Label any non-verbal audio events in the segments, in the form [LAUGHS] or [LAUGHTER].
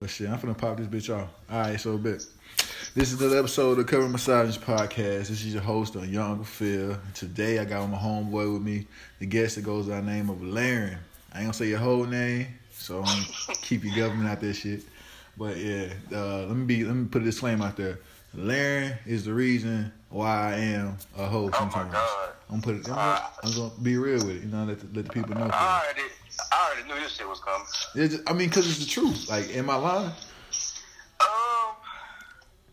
But shit, I'm finna pop this bitch off. Alright, so bet. This is another episode of the Recovering Misogynist Podcast. This is your host on Young Phil. Today I got my homeboy with me, the guest that goes by the name of Laren. I ain't gonna say your whole name, so I'm gonna [LAUGHS] keep your government out that shit. But yeah, uh, let me be let me put a disclaimer out there. Laren is the reason why I am a hoe Oh sometimes. I'm gonna put it, I'm, gonna, I'm gonna be real with it, you know, let the, let the people know. I already, I already knew this shit was coming. Just- I mean, cause it's the truth. Like, am I lying? Um,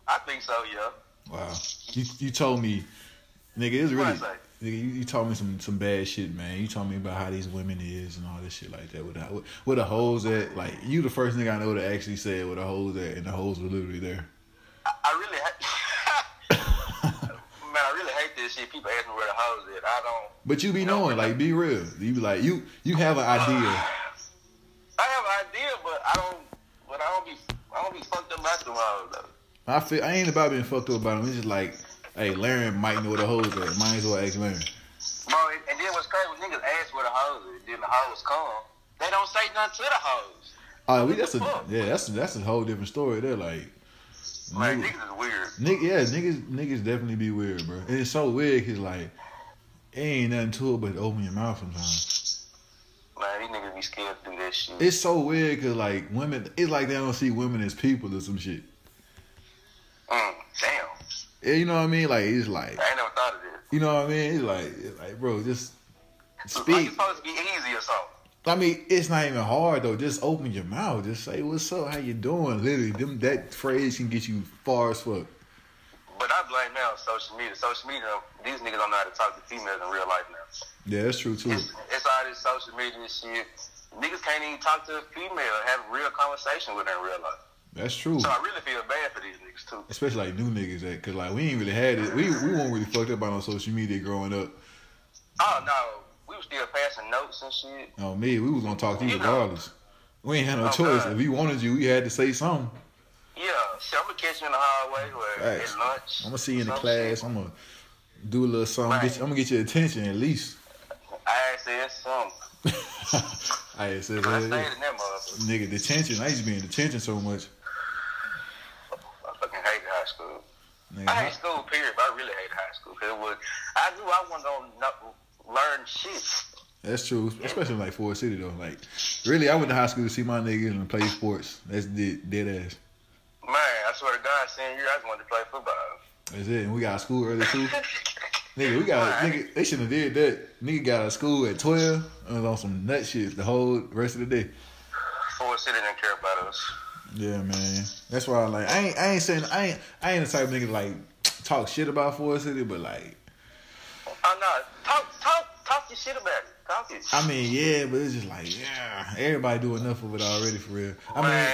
I think so. Yeah. Wow. You you told me, nigga, it's really, nigga, you, you told me some some bad shit, man. You told me about how these women is and all this shit like that. With the, where the hoes at? Like, you the first nigga I know that actually said where the hoes at, and the hoes were literally there. I, I really, ha- [LAUGHS] man, I really hate this shit. People ask me where the hoes at. I don't. But you be No, knowing, really. like, be real. You be like, you you have an idea. [SIGHS] I have an idea, but I don't. But I don't be. I don't be fucked up about them hoes though. I feel I ain't about being fucked up about them. It's just like, hey, Laren might know where the hoes at. Might as well ask Laren. Bro, and, then what's crazy? When niggas ask where the hoes is, then the hoes come. They don't say nothing to the hoes. Oh, ah, we that's a yeah, that's that's a whole different story. They're like, Like niggas- niggas is weird. Nigga, yeah, niggas, niggas definitely be weird, bro. And it's so weird because like, it ain't nothing to it but open your mouth sometimes. Man, these niggas be scared to do that shit. It's so weird because like women, it's like they don't see women as people or some shit. Mm, damn. Yeah, you know what I mean? Like it's like, I ain't never thought of this. you know what I mean? It's like, it's like, bro, just Like speak. it's supposed to be easy or something. I mean, it's not even hard though. Just open your mouth. Just say, "What's up? How you doing?" Literally, them that phrase can get you far as fuck. But I blame now on social media. Social media, these niggas don't know how to talk to females in real life now. Yeah, that's true too. It's, it's all this social media shit. Niggas can't even talk to a female and have a real conversation with her in real life. That's true. So I really feel bad for these niggas too. Especially like new niggas that, cause like we ain't really had it. We we weren't really fucked up on social media growing up. Oh no, we was still passing notes and shit. Oh me, we was gonna talk to you You know. regardless. We ain't had no Oh, choice. God. If we wanted you, we had to say something. Yeah, shit, I'm gonna catch you in the hallway or Facts. at lunch. I'm gonna see you in the class. shit. I'm gonna do a little something. Right. Get you, I'm gonna get your attention at least. I said something. [LAUGHS] I said, I stayed in that motherfucker. nigga, detention. I used to be in detention so much. I fucking hated high school. Nigga, I hate school, period, but I really hate high school because it was. I knew I wasn't gonna know, learn shit. that's true, especially like Ford City though. Like, really, I went to high school to see my niggas and play sports. That's dead, dead ass. Man, I swear to God, senior year, I just wanted to play football. That's it. And we got school early too. [LAUGHS] Nigga, we got Man, nigga. They shouldn't have did that. Nigga got out of school at twelve and was on some nut shit the whole rest of the day. Ford City didn't care about us. Yeah, man. That's why, I like, I ain't, I ain't saying, I ain't, I ain't the type of nigga to, like talk shit about Ford City, but like, I'm no, talk, talk, talk your shit about it. Talk it. I mean, yeah, but it's just like, yeah, everybody do enough of it already for real. I mean, Man,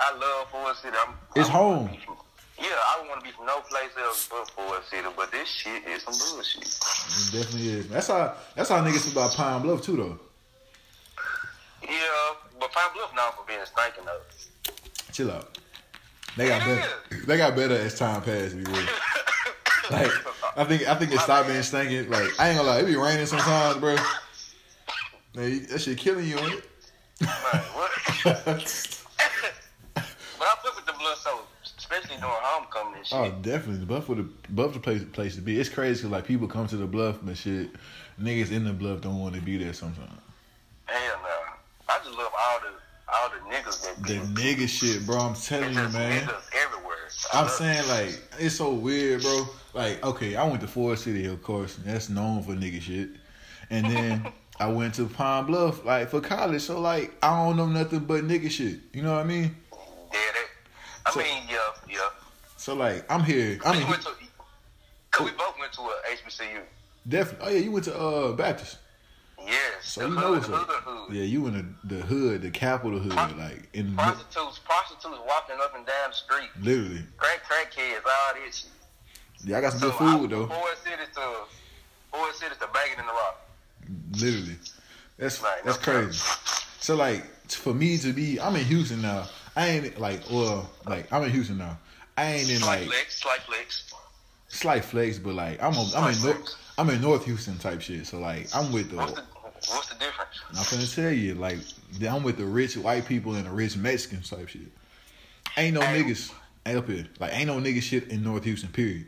I love Ford City. I'm, It's I home. wanna be from- Yeah, I want to be from no place else but Ford City, but this shit is some bullshit. it definitely is. That's how, that's how niggas feel about Pine Bluff too, though. Yeah, but Pine Bluff known for being stinking though. Chill out. They got It better. They got better as time passed. Be real. [LAUGHS] Like, I think, I think it stopped being stinking. Like, I ain't gonna lie, it be raining sometimes, bro. Man, that shit killing you, ain't it? Man, what? [LAUGHS] but I fuck with the blood so, especially during homecoming and oh, shit. Oh, definitely. The bluff for the bluff the place place to be. It's crazy 'cause, like people come to the bluff, but shit, niggas in the bluff don't want to be there sometimes. Hell no. I just love all the all the niggas that The nigga shit, bro. I'm telling you, man. niggas everywhere. I I'm love saying like it's so weird, bro. Like, okay, I went to Ford City, of course. That's known for nigga shit. And then [LAUGHS] I went to Pine Bluff, like for college. So like, I don't know nothing but nigga shit. You know what I mean? Yeah, that. I So- mean, yeah, yeah. So like, I'm here. I we mean, went to, cause we both went to a HBCU. definitely. Oh yeah, you went to uh Baptist. Yes. So the you hood, know what's hood, up. hood. Yeah, you in the, the hood, the capital hood, like in the, Prostitutes, prostitutes walking up and down the street. literally. Crack, crackheads, all that shit. Yeah, I got some So good food went though. from Ford City to Ford City to Banging in the Rock. Literally, that's Like, that's no crazy. So like, for me to be, I'm in Houston now. I ain't like, well, like I'm in Houston now. I ain't in Slight like flex, slight flex. slight flex, but like I'm a, I'm in North. I'm in North Houston type shit. So like I'm with the What's the What's the difference? I'm finna tell you, like I'm with the rich white people and the rich Mexicans type shit. ain't no Hey. niggas ain't up here. Like ain't no nigga shit in North Houston. Period.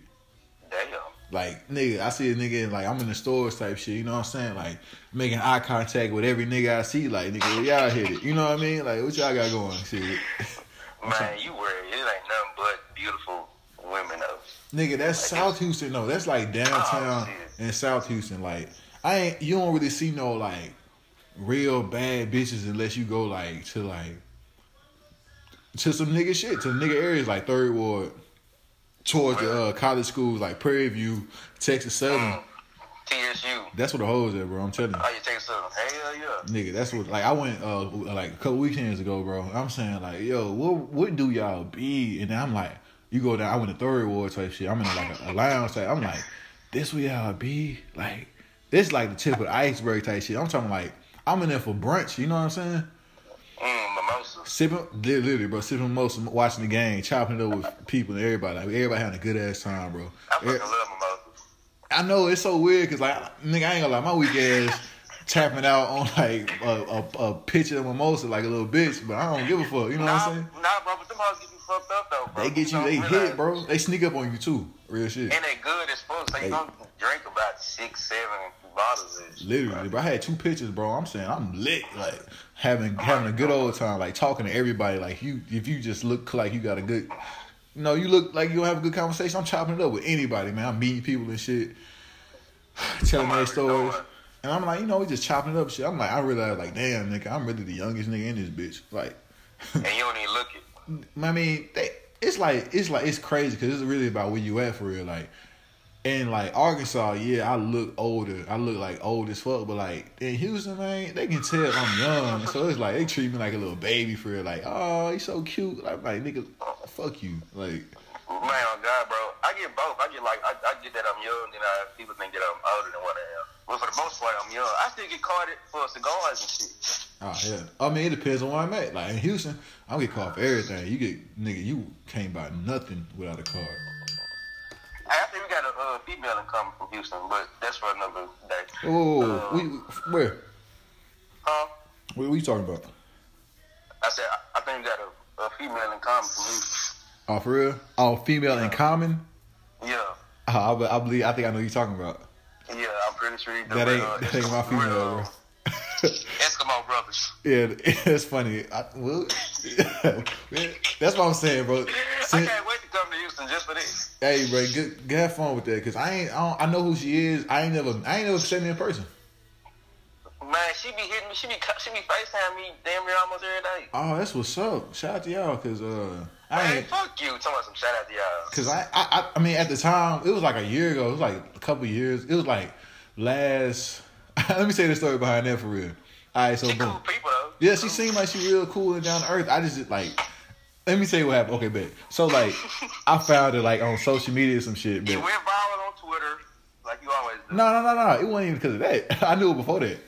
Like nigga, I see a nigga like I'm in the stores type shit. You know what I'm saying? Like making eye contact with every nigga I see. Like nigga, where y'all hit it. You know what I mean? Like what y'all got going? Shit. [LAUGHS] Man, you worry. It ain't nothing but beautiful women though. Nigga, that's South Houston. No, that's like downtown Oh, in South Houston. Like I ain't. You don't really see no like real bad bitches unless you go like to like to some nigga shit to nigga areas like Third Ward, towards the uh, college schools like Prairie View, Texas Southern. Mm. TSU. That's what the hoes at, bro. I'm telling you. Oh, you take some? Hell yeah. Nigga, that's what like I went uh like a couple weekends ago, bro. I'm saying like, yo, what what do y'all be? And then I'm like, you go down. I went to third ward type shit. I'm in like a, a lounge type. I'm like, this where y'all be? Like, this like the tip of the iceberg type shit. I'm talking like, I'm in there for brunch. You know what I'm saying? Mimosas. Sipping, li- literally, bro, sipping most, watching the game, chopping it up with people and everybody. Like everybody having a good ass time, bro. I fucking Eh, love mimosas. I know it's so weird because like nigga, I ain't gonna lie, my weak ass tapping out on like a, a, a picture of mimosa like a little bitch, but I don't give a fuck. You know nah, what I'm saying? nah, bro, but them hoes get you fucked up though, bro. They get you, don't they realize. hit, bro. They sneak up on you too. Real shit. And they good as fuck, so you gonna drink about six, seven bottles of shit. Literally, bro. I had two pictures, bro. I'm saying I'm lit, like having having a good old time, like talking to everybody. Like you, if you just look like you got a good, you know, you look like you don't have a good conversation. I'm chopping it up with anybody, man. I'm meeting people and shit, [SIGHS] telling their stories. And I'm like, you know, we just chopping it up shit. I'm like, I realize, like, damn, nigga, I'm really the youngest nigga in this bitch. Like, And you don't even look it. [LAUGHS] I mean, they, it's like it's like it's crazy because it's really about where you at for real. Like in like Arkansas, yeah, I look older. I look like old as fuck. But like in Houston, man, they can tell I'm young. so it's like they treat me like a little baby for it. Like, oh, he's so cute. Like, like nigga, fuck you. Like, Man, oh God, bro. I get both. I get like I, I get that I'm young, and I, people think that I'm older than what I am. But for the most part, I'm young. I still get carded for cigars and shit. oh yeah. I mean, it depends on where I'm at. Like in Houston, I'm get caught for everything. You get nigga, you can't buy nothing without a card. Female in common from Houston, but that's for another day. Oh, Uh, we, where? Huh? What, what you talking about? I said I, I think we got a, a female in common from Houston. Oh, for real? Oh, female in common. Yeah. Oh, I, I believe. I think I know you're talking about. Yeah, I'm pretty sure you That ain't that ain't my female, bro. Eskimo brothers. [LAUGHS] yeah, [LAUGHS] it's funny. I, well, [LAUGHS] that's what I'm saying, bro. I can't wait to come just for this. hey, bro, get, get have fun with that, cause I ain't. I, don't, I know who she is. I ain't never. I ain't never seen her in person. Man, she be hitting me. She be she be FaceTime me damn near almost every day. Oh, that's what's up. Shout out to y'all, cause uh, I ain't. fuck you. Talking about some shout out to y'all. Cause I, I, I, mean, at the time, it was like a year ago. It was like a couple years. It was like last. [LAUGHS] let me say the story behind that for real. All right, so She boom. cool people though. Yeah, she seemed like she real cool and down to earth. I just like, let me tell you what happened. Okay, bet. So like, [LAUGHS] I found it like on social media some shit. You But went viral on Twitter like you always do. no, no, no, no. It wasn't even because of that. [LAUGHS] I knew it before that.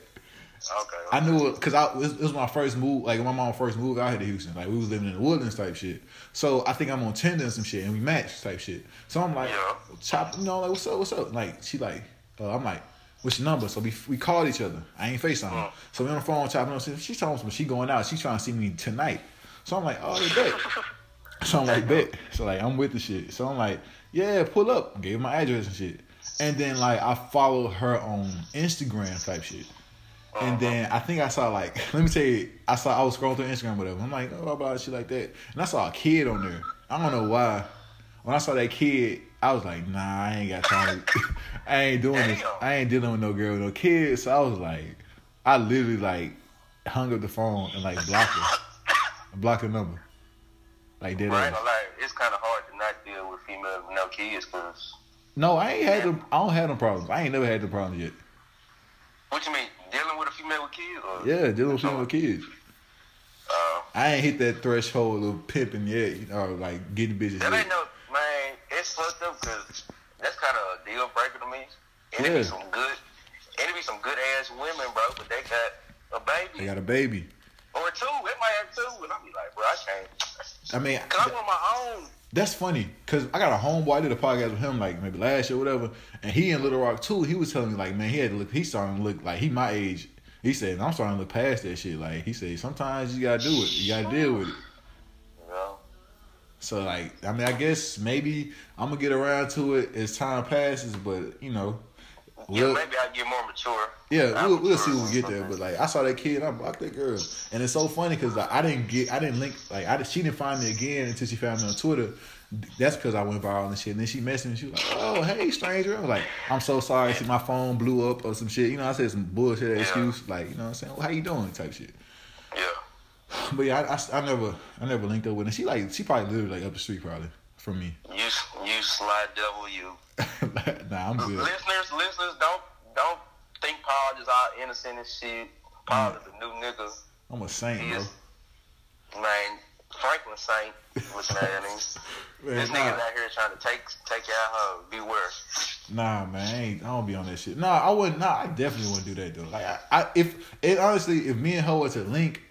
Okay. I knew it because I it was, it was my first move. Like my mom first moved out here to Houston. Like we was living in the woodlands type shit. So I think I'm on Tinder and some shit, and we matched type shit. So I'm like, Yeah. chop, you know, like what's up, what's up? Like she like, uh, I'm like, what's your number? So we we called each other. I ain't FaceTime. Mm. So we on the phone chopping up. She told me she going out. She trying to see me tonight. So I'm like, oh, you bet. So I'm like, bet. So like, I'm with the shit. So I'm like, yeah, pull up. Gave my address and shit. And then like, I followed her on Instagram type shit. And then I think I saw like, [LAUGHS] let me tell you, I saw I was scrolling through Instagram, whatever. I'm like, oh, about shit like that. And I saw a kid on there. I don't know why. When I saw that kid, I was like, nah, I ain't got time. [LAUGHS] I ain't doing this. I ain't dealing with no girl with no kids. So I was like, I literally like hung up the phone and like blocked her, blocked her number, like that. Bro, I ain't ass. gonna lie, it's kind of hard to not deal with females with no kids, cause No, I ain't had them. I don't have them problems. I ain't never had them problems yet. what you mean dealing with a female with kids? Or, Yeah, dealing with people with kids. Uh, I ain't hit that threshold of pimping yet, you know, like getting bitches. that yet. ain't no man. It's fucked up because that's kind of a deal breaker to me. And it Yeah. be some good, It'd be some good ass women, bro, but they got a baby They got a baby. or two. They might have two, and I be like, bro, I can't. I mean, Cause I want my own. that's funny because I got a homeboy. I did a podcast with him like maybe last year, or whatever, and he in Little Rock too. He was telling me like, man, he had to look. He's starting to look like he my age. He said, I'm starting to look past that shit. Like he said, sometimes you gotta do it. You gotta deal with it. So like, I mean, I guess maybe I'm gonna get around to it as time passes, but you know, Yeah, we'll, maybe I get more mature. yeah, I'll we'll, we'll see when we get there. But like, I saw that kid, and I blocked that girl, and it's so funny because like, I didn't get, I didn't link, like, I she didn't find me again until she found me on Twitter. That's because I went viral and shit. And then she messaged me. She was like, "Oh, hey, stranger." I was like, "I'm so sorry. See, my phone blew up or some shit." You know, I said some bullshit Yeah. excuse, like, you know what I'm saying? Well, how you doing? Type shit. Yeah. But yeah, I, I, I never, I never linked up with her. She like, she probably literally like up the street probably from me. You you slide devil [LAUGHS] you. nah, I'm good. Listeners, listeners, don't don't think Paul is all innocent and shit. Paul Mm. is a new nigga. I'm a saint, He bro. is man, Franklin Saint was at. [LAUGHS] Man, This nah. nigga's out here trying to take take y'all home. Beware. Nah, man, I, ain't, I don't be on that shit. Nah, I wouldn't. Nah, I definitely wouldn't do that though. Like, I, I if it honestly, if me and her was to link,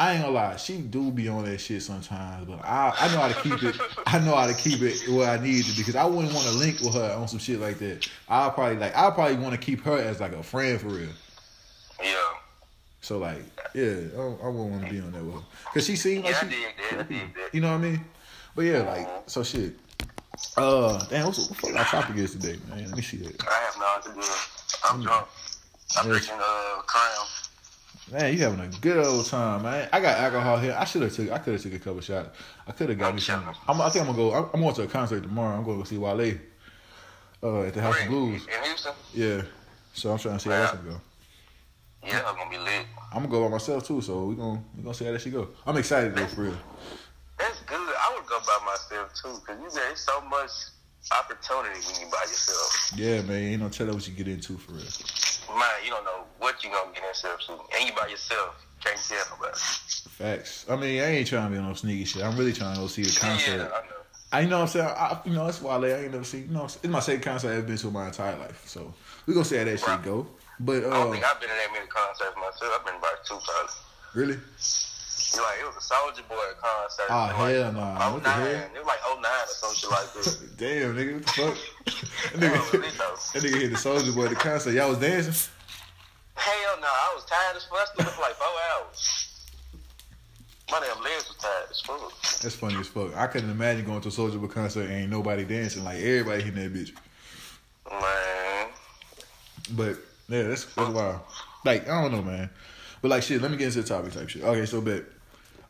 I ain't gonna lie, she do be on that shit sometimes. But I, I know how to keep it. I know how to keep it where I need to because I wouldn't want to link with her on some shit like that. I'll probably like, I'll probably want to keep her as like a friend for real. Yeah. So like, yeah, I, I wouldn't want to be on that with her because she seemed like Yeah, I she, dig that. I that. you know what I mean. But yeah, like, so shit. Uh, damn, what's what the fuck our topic is today, man? Let me see that. I have no idea. I'm drunk. I'm Yeah. drinking uh crown. Man, you having a good old time, man. I got alcohol here. I should have took. I could have took a couple shots. I could have got me some. I'm, I think I'm gonna go. I'm, I'm going to a concert tomorrow. I'm going to go see Wale. Uh, at the House of Blues. In Houston? Yeah. So I'm trying to see how that's gonna go. Yeah, I'm gonna be lit. I'm gonna go by myself too. So we gonna we gonna see how that shit go. I'm excited though, for real. That's good. I would go by myself too, cause you there's so much opportunity when you by yourself. Yeah, man. Ain't no telling what you get into for real. Man, you don't know what you gonna get yourself to, and you by yourself. Can't tell nobody. Facts. I mean, I ain't trying to be on no sneaky shit. I'm really trying to go see a concert. Yeah, I know. I you know what I'm saying. I, you know that's why I ain't never seen. You know, it's my second concert I've been to in my entire life. So we gonna see how that shit go. But I don't uh, think I've been to that many concerts myself. I've been about two probably. really, Like it was a Soulja Boy concert. Oh, ah, like, hell nah. Oh what the 09. hell? It was like 09 or some shit like that. [LAUGHS] damn nigga, what the fuck? [LAUGHS] that, nigga, that nigga hit the Soulja Boy at the concert. Y'all was dancing. Hell no, I was tired as fuck. I for like four hours. My damn legs was tired as fuck. That's funny as fuck. I couldn't imagine going to a Soulja Boy concert and ain't nobody dancing. Like everybody hitting that bitch. Man. But yeah, that's that's wild. Like I don't know, man. But like shit, let me get into the topic type shit. Okay, so bet.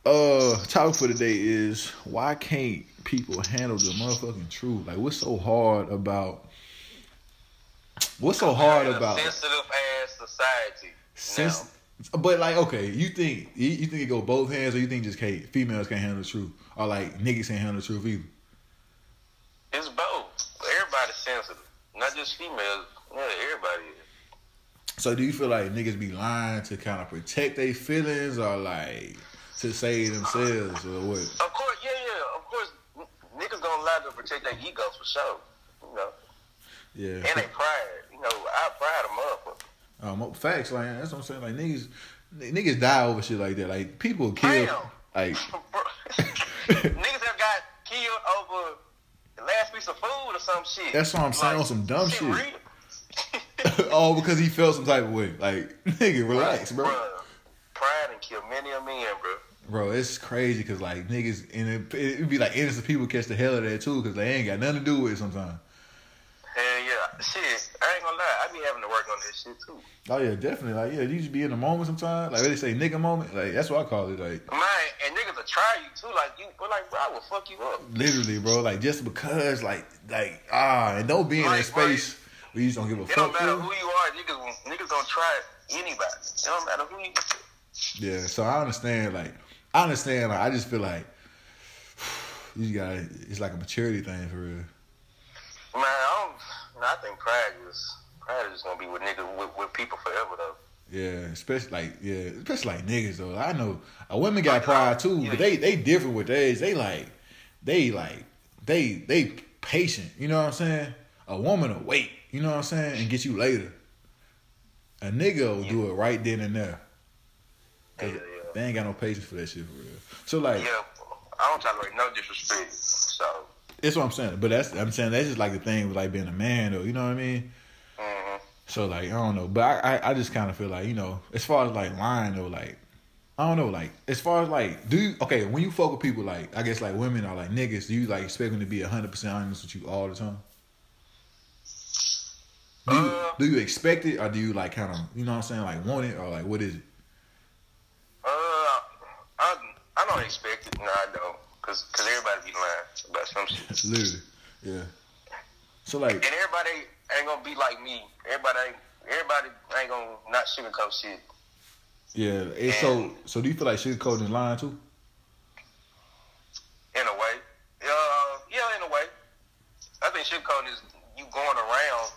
Uh, topic for today is why can't people handle the motherfucking truth? Like, what's so hard about? What's so hard about? sensitive ass society. Since, but like, okay, you think you, you think it go both hands, or you think just can't females can't handle the truth, or like niggas can't handle the truth either? It's both. Everybody's sensitive. Not just females. Yeah, everybody is. So do you feel like niggas be lying to kind of protect their feelings, or like to save themselves, or what? Of course, yeah, yeah. Of course, niggas gonna lie to protect their egos for sure. You know, Yeah. and they pride. You know, I pride a motherfucker. Um, facts, like that's what I'm saying. Like niggas, n- niggas die over shit like that. Like people kill, Damn. like [LAUGHS] Bro, [LAUGHS] niggas have got killed over the last piece of food or some shit. That's what I'm saying, on some dumb shit. real. [LAUGHS] all because he felt some type of way. Like nigga, relax, bro. Bruh, Pride and kill many a man, bro. Bro, it's crazy because like niggas, and it, it'd be like innocent people catch the hell of that too because they ain't got nothing to do with it sometimes. Hell yeah. Shit, I ain't gonna lie. I be having to work on this shit too. Oh yeah, definitely. Like yeah, you just be in the moment sometimes. Like they say, nigga moment. Like that's what I call it. Like Man, and niggas will try you too. Like, you, we're like, bro, I will fuck you up. literally, bro. Like just because, like, like ah, and don't be in that Right, space where you just don't give a fuck. It don't matter who you are. Niggas, niggas gonna try anybody. It don't matter who you Yeah, so I understand. Like, I understand. Like, I just feel like [SIGHS] you got It's like a maturity thing for real. Man, I don't. I think pride is pride is gonna be with niggas with, with people forever though. Yeah, especially like yeah, especially like niggas though. I know uh, women got pride too, but they they different with theirs. They like they like they they patient. You know what I'm saying? A woman will wait. You know what I'm saying, and get you later. A nigga will do it right then and there. 'Cause Yeah, yeah. They ain't got no patience for that shit for real. So like, Yeah, I don't tolerate no disrespect. So, that's what I'm saying. But that's I'm saying that's just like the thing with like being a man though. You know what I mean? hmm So like I don't know, but I I, I just kind of feel like you know as far as like lying though, like I don't know, like as far as like, do you okay when you fuck with people like I guess like women are like niggas? Do you like expect them to be hundred percent honest with you all the time? Do you, Uh, do you expect it or do you like kind of you know what I'm saying like want it or like what is it? Uh, I Expect it. No, I don't. Cause, cause everybody be lying about some shit, Literally, yeah. So like, and everybody ain't gonna be like me. Everybody ain't. Everybody ain't gonna not sugarcoat shit. yeah. It's so so do you feel like sugarcoating is lying too? In a way, uh, yeah, in a way. I think sugarcoating is you going around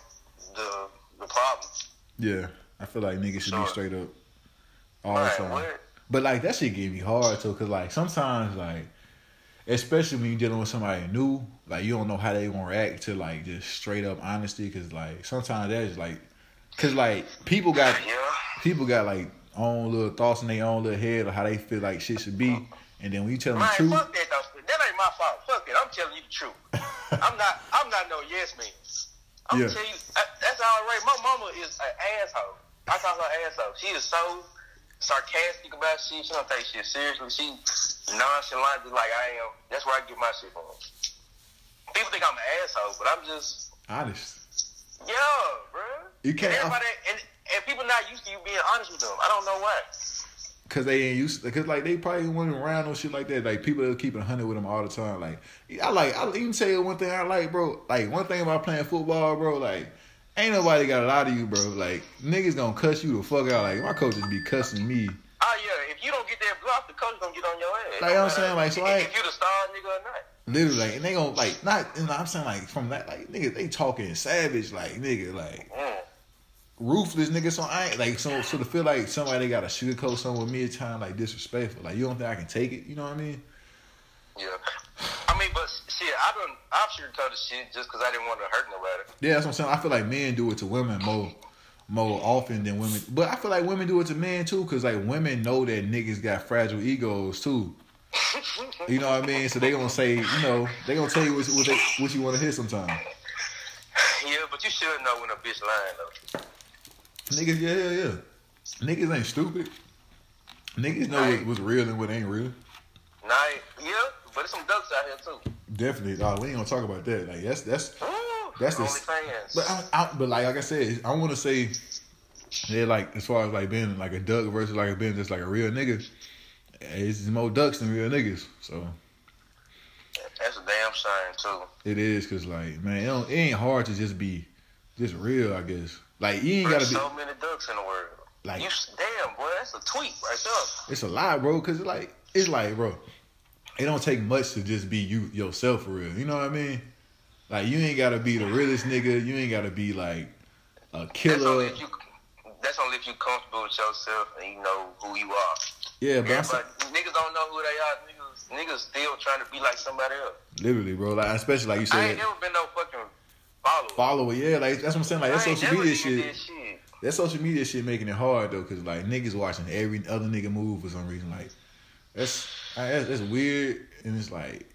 the the problem. Yeah, I feel like niggas should be straight up all the time. what? But like that shit get me hard too, cause like sometimes like, especially when you're dealing with somebody new, like you don't know how they gonna react to like just straight up honesty, cause like sometimes that's like, cause like people got Yeah. people got like own little thoughts in their own little head of how they feel like shit should be, and then when you tell them Man, the truth, fuck that though. That ain't my fault. Fuck it. I'm telling you the truth. [LAUGHS] I'm not. I'm not no yes man. I'm Yeah. gonna you. That's all right. My mama is an asshole. I call her asshole. She is so sarcastic about shit. She don't take shit seriously. She nonchalant, just like I am. That's where I get my shit from. People think I'm an asshole, but I'm just honest. yeah, bro. You can't- And everybody and, and people not used to you being honest with them. I don't know why. Cause they ain't used, cause like they probably wasn't around no shit like that. Like people that keep it hundred with them all the time. Like I like, I even tell you one thing I like, bro. Like one thing about playing football, bro. Like ain't nobody got a lot of you, bro. Like niggas gonna cuss you the fuck out. Like my coaches be cussing me. Oh yeah, if you don't get that block, the coach gonna get on your ass. Like, I'm saying, like, so I- if you the star nigga or not. Literally, like, and they gonna like not. You know, I'm saying like from that, like nigga, they talking savage, like nigga, like Mm. ruthless nigga. So I ain't like so so to feel like somebody got a sugarcoat something with me at time like disrespectful. Like you don't think I can take it? You know what I mean? Yeah. I mean, but shit, I don't. I've sugarcoated shit just because I didn't want to hurt nobody. Yeah, that's what I'm saying. I feel like men do it to women more more often than women, but I feel like women do it to men too, cause like women know that niggas got fragile egos too. [LAUGHS] You know what I mean? So they gonna say, you know, they gonna tell you what, what, they, what you want to hear sometimes. yeah, but you should know when a bitch lying though. Niggas, yeah, yeah, yeah. Niggas ain't stupid. Niggas know what, what's real and what ain't real. Nah, yeah, but there's some ducks out here too. Definitely, dog. We ain't gonna talk about that. Like that's that's That's the-. But I, I, but like like I said, I want to say, yeah, like as far as like being like a duck versus like being just like a real nigga, it's more ducks than real niggas. So That's a damn shame too. it is because like man, it, don't, it ain't hard to just be just real. I guess like you ain't gotta be. so many ducks in the world. Like- you, damn boy, that's a tweet right there. It's a lie, bro. Because like it's like, bro, it don't take much to just be you yourself for real. You know what I mean? Like you ain't gotta be the realest nigga. You ain't gotta be like a That's killer. only if you. That's only if you comfortable with yourself and you know who you are. Yeah, but Yeah, but niggas don't know who they are. Niggas, niggas still trying to be like somebody else. literally, bro. Like especially like you said. I ain't never been no fucking follower. follower. Yeah, like that's what I'm saying. Like that social media shit. that shit. That social media shit making it hard though, cause like niggas watching every other nigga move for some reason. Like that's that's, that's weird, and it's like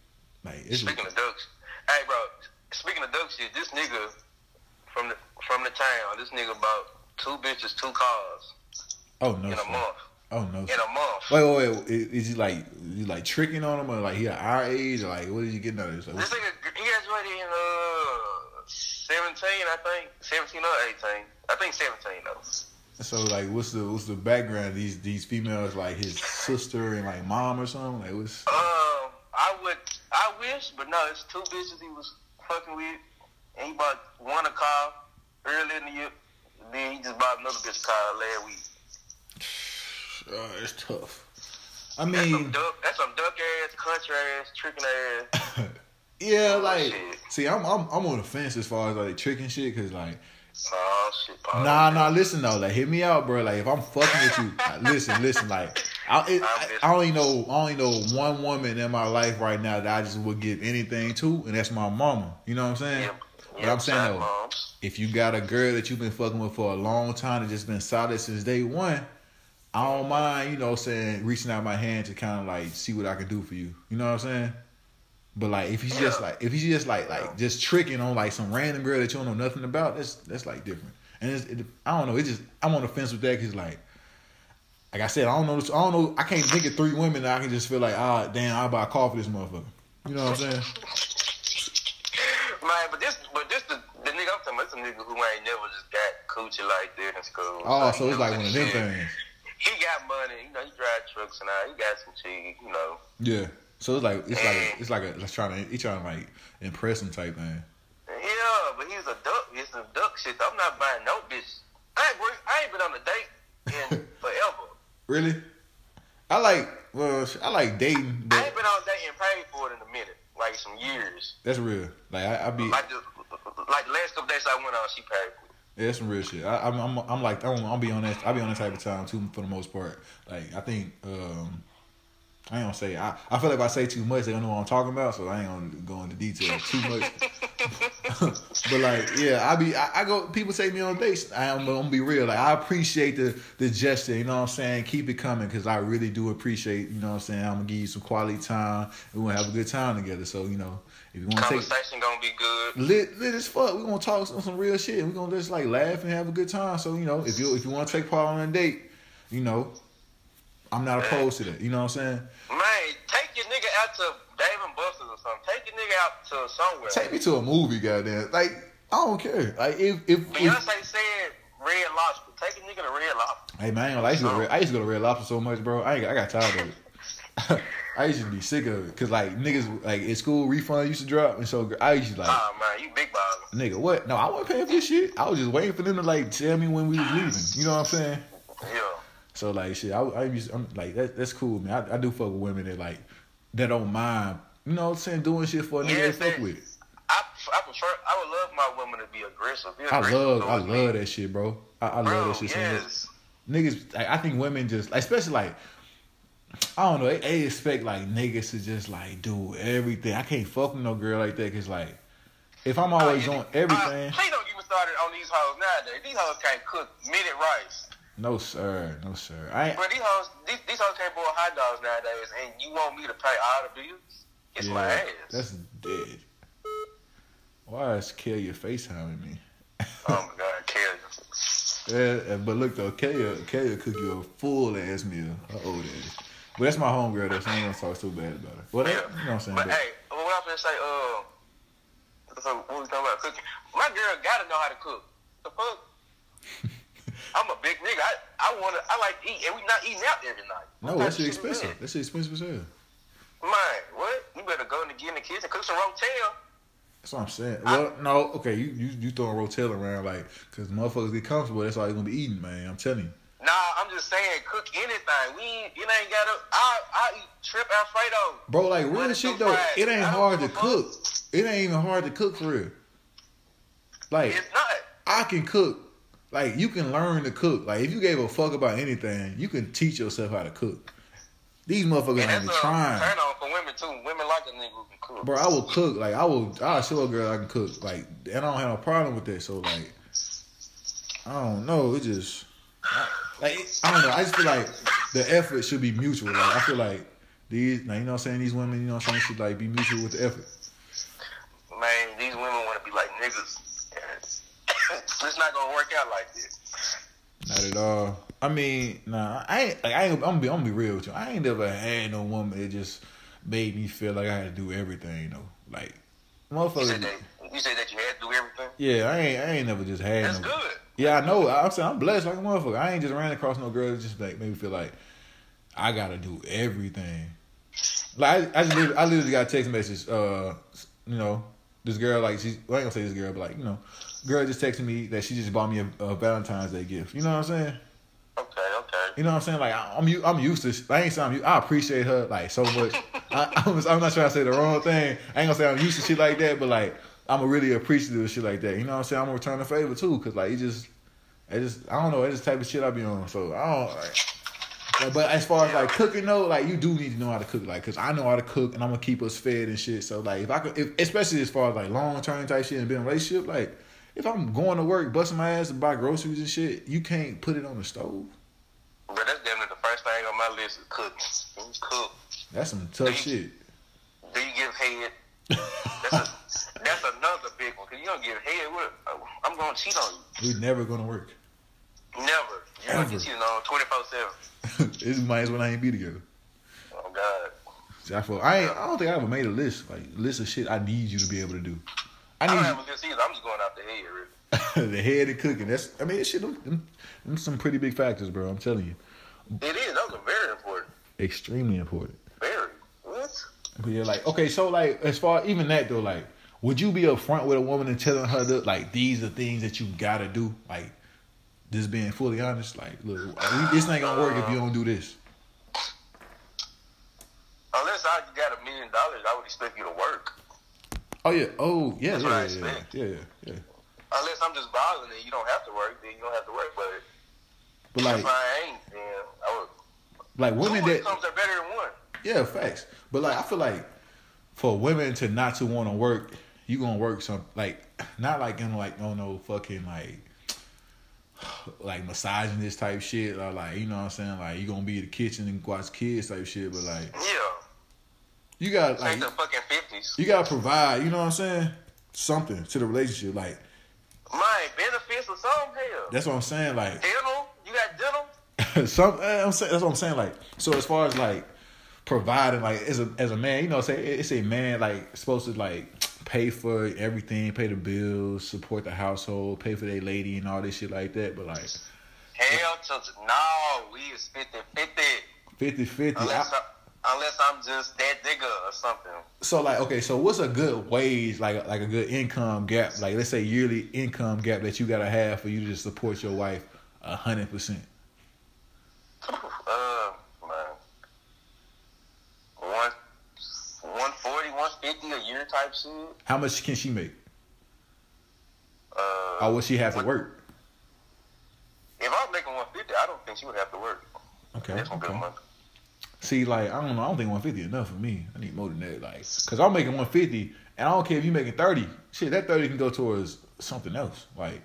like it's Speaking of ducks, hey bro. Speaking of duck shit, this nigga from the from the town, this nigga bought two bitches, two cars oh no, in a month. oh no. In a month. Wait, wait, wait. Is, is he like is he like tricking on him or like he at our age or like what is he getting out of this? Like, This nigga, he graduated in uh seventeen, I think, seventeen or eighteen. I think seventeen though. So like what's the what's the background? These these females like his sister and like mom or something? Like what's Um, I would, I wish, but no, it's two bitches he was fucking with, and he bought one a car early in the year. Then he just bought another bitch a car last week. [SIGHS] uh, it's tough. I That's some mean, duck, that's some duck ass, country ass, tricking ass. [LAUGHS] yeah, Oh, like shit. see, I'm I'm I'm on the fence as far as like tricking shit, cause like Oh shit, Nah, nah, listen though, like hit me out, bro. Like if I'm fucking with you, like, listen, listen, like I, it, I, I only know, I only know one woman in my life right now that I just would give anything to, and that's my mama. You know what I'm saying? Yep. But Yep, I'm saying though, if you got a girl that you've been fucking with for a long time and just been solid since day one, I don't mind, you know, saying reaching out my hand to kind of like see what I can do for you. You know what I'm saying? But like if he's just like if he's just like like just tricking on like some random girl that you don't know nothing about, that's that's like different. And it's, it, I don't know, it just I'm on the fence with that because like like I said, I don't know. I don't know. I can't think of three women that I can just feel like, ah, damn, I'll buy a car for this motherfucker. You know what I'm saying? Man, but this, but this the, the nigga I'm talking about. This a nigga who ain't never just got coochie like that in school. Oh, so it's like one of them things. He got money, you know. He drive trucks and all. He got some cheese, you know. Yeah. So it's like it's like it's like a let's try to he trying to like impress him type thing. Yeah, but he's a duck. He's some duck shit. I'm not buying no bitch. I ain't, I ain't been on a date in [LAUGHS] forever. Really? I like well I like dating, But I ain't been on a date and paid for it in a minute, like some years. that's real. Like I, I be Like the, like the last couple dates I went on, she paid for it. yeah, that's some real shit. I, I'm I'm I'm like I'm I'll be on that I'll be on that type of time too for the most part. Like I think um I ain't gonna say I, I feel like if I say too much they don't know what I'm talking about, so I ain't gonna go into detail too much. [LAUGHS] but like, yeah, I be I, I go. People take me on dates. I, am gonna be real. Like I appreciate the the gesture. You know what I'm saying? Keep it coming because I really do appreciate. You know what I'm saying? I'm gonna give you some quality time. We gonna have a good time together. So you know, if you want to take Conversation gonna be good. lit lit as fuck, we gonna talk some, some real shit. We gonna just like laugh and have a good time. So you know, if you if you want to take part on a date, you know, I'm not opposed to that. You know what I'm saying? Man, take your nigga out to Dave and Buster's or something. Take your nigga out to somewhere. Take me to a movie, goddamn. Like I don't care. Like if if, if Beyonce said Red Lobster. Take a nigga to Red Lobster. Hey man, I, ain't gonna I used to go to Red, I used to go to Red Lobster so much, bro. I ain't, I got tired of it. [LAUGHS] I used to be sick of it because like niggas like in school refund used to drop, and so I used to like Oh man, you big baller. nigga what? No, I wasn't paying for this shit. I was just waiting for them to like tell me when we was leaving. You know what I'm saying? Yeah. So like shit, I, I used I'm like that, that's cool, man. I, I do fuck with women that like that don't mind. You know what I'm saying? Doing shit for a nigga they fuck with. I, I prefer. I would love my woman to be aggressive. Be I love I towards me. love that shit, bro. I, I Bro, love that shit yes. niggas like, I think women just especially like I don't know, they, they expect like niggas to just like do everything. I can't fuck with no girl like that cause like if I'm always Uh, doing uh, everything, please don't get me started on these hoes nowadays. These hoes can't cook minute rice. No sir, no sir. I ain't But these hoes, these, these hoes can't boil hot dogs nowadays, and you want me to pay all the bills? It's my ass. that's dead. Why is Kelly FaceTiming me? oh my god, kill [LAUGHS] you. Yeah, but look though, Kelly Kelly cook you a full ass meal. Her old daddy. But that's my homegirl though, so I ain't gonna talk too bad about her. Well, that, you know what I'm saying? But But, hey, what I'm gonna say, uh, so what we talking about cooking? My girl gotta know how to cook. The fuck? [LAUGHS] I'm a big nigga. I, I wanna, I like to eat, and we not eating out every night. no, What that type shit of shit is expensive. That shit expensive as hell. Man, what? You better go and get in the kitchen, and cook some rotel. That's what I'm saying. Well, no, okay, you you you throwing Rotel around like, cause motherfuckers get comfortable. That's all you gonna be eating, man. I'm telling you. Nah, I'm just saying, cook anything. We ain't, it ain't gotta. I I eat shrimp Alfredo. Bro, like real shit though, fries. it ain't hard to cook. It ain't even hard to cook for real. Like It's not. I can cook. Like you can learn to cook. Like if you gave a fuck about anything, you can teach yourself how to cook. These motherfuckers ain't even trying. turn on for women too. Women like a nigga who can cook. Bro, I will cook. Like I will. I'll show a girl I can cook. Like and I don't have no problem with that. So like, I don't know. It just like I don't know. I just feel like the effort should be mutual. Like I feel like these. Now you know what I'm saying. These women, you know what I'm saying, should like be mutual with the effort. Man, these women want to be like niggas. It's not gonna work out like this. Not at all. I mean, nah. I ain't. Like I ain't. I'm gonna be. I'm gonna be real with you. I ain't never had no woman that just made me feel like I had to do everything. though. like You motherfuckers. said that. You said that you had to do everything. Yeah, I ain't. I ain't never just had. That's no, good. Yeah, I know. I'm saying I'm blessed like a motherfucker. I ain't just ran across no girl that just like made me feel like I gotta do everything. Like I, I just literally, I literally got a text message. Uh, you know, this girl like she. Well, I ain't gonna say this girl, but like you know, girl just texted me that she just bought me a, a Valentine's Day gift. You know what I'm saying? Okay, okay. You know what I'm saying? Like I- I'm I'm used to. I ain't saying I'm, I appreciate her like so much. [LAUGHS] I, I'm, I'm not trying to say the wrong thing. I ain't gonna say I'm used to shit like that, but like I'm a really appreciative of shit like that. You know what I'm saying? I'm gonna return the favor too, cause like it just, it just I don't know. It's the type of shit I be on. So I don't. Like, like, but as far as like cooking though, like you do need to know how to cook, like, cause I know how to cook and I'm gonna keep us fed and shit. So like, if I could, if, especially as far as like long term type shit and being a relationship, like, if I'm going to work, busting my ass to buy groceries and shit, you can't put it on the stove. But that's near the first thing on my list is cooking. You cook. That's some tough shit. Do you give head? That's a, [LAUGHS] that's another big one. Cause you don't give head. I'm gonna cheat on you. We're never gonna work. Never. You're gonna get cheated on 24 seven. [LAUGHS] it might as well I ain't be together. Oh God. I feel I ain't, I don't think I ever made a list like list of shit I need you to be able to do. I I don't need have a list either. I'm just going out the head, really. [LAUGHS] the head of cooking. That's I mean, it's shit. Them, them, some pretty big factors, bro. I'm telling you, It is. Those are very important. extremely important. Very. What? But yeah, like okay, so like as far even that though, like would you be upfront with a woman and telling her that like these are things that you gotta do, like just being fully honest, like look, this ain't gonna work if you don't do this. Unless I got a million dollars, I would expect you to work. Oh yeah, oh yeah, That's what yeah, yeah, expect. yeah, yeah, yeah. Unless I'm just balling and you don't have to work, then you don't have to work. But But like, if I ain't, then I would. like Two women that incomes are better than one. Yeah, facts. But like I feel like for women to not to want to work, you gonna work some like not like in like no no fucking like [SIGHS] like misogynist type shit or like you know what I'm saying like you gonna be in the kitchen and watch kids type shit. But like Yeah. You got Like the fucking fifties. you gotta provide. You know what I'm saying? Something to the relationship. Like My benefits or something. Hell. that's what I'm saying. Like Dental. You got dental. [LAUGHS] some eh, I'm saying, that's what I'm saying. Like so, as far as like providing, like as a as a man, you know, say it's a man like supposed to like pay for everything, pay the bills, support the household, pay for their lady and all this shit like that. But like Hell to no. We is 50 50. 50 50. Unless, I, unless I'm just that nigga or something. So like okay, so what's a good wage like like a good income gap? Like let's say yearly income gap that you gotta have for you to support your wife a hundred percent. Uh, man. One, 140, 150 a year type shit. How much can she make? Uh, Or would she have to work? If I'm making 150, I don't think she would have to work. Okay. That's okay. money. See, like I don't know. I don't think 150 enough for me. I need more than that. Like, cause I'm making 150, and I don't care if you making 30. Shit, that 30 can go towards something else. Like,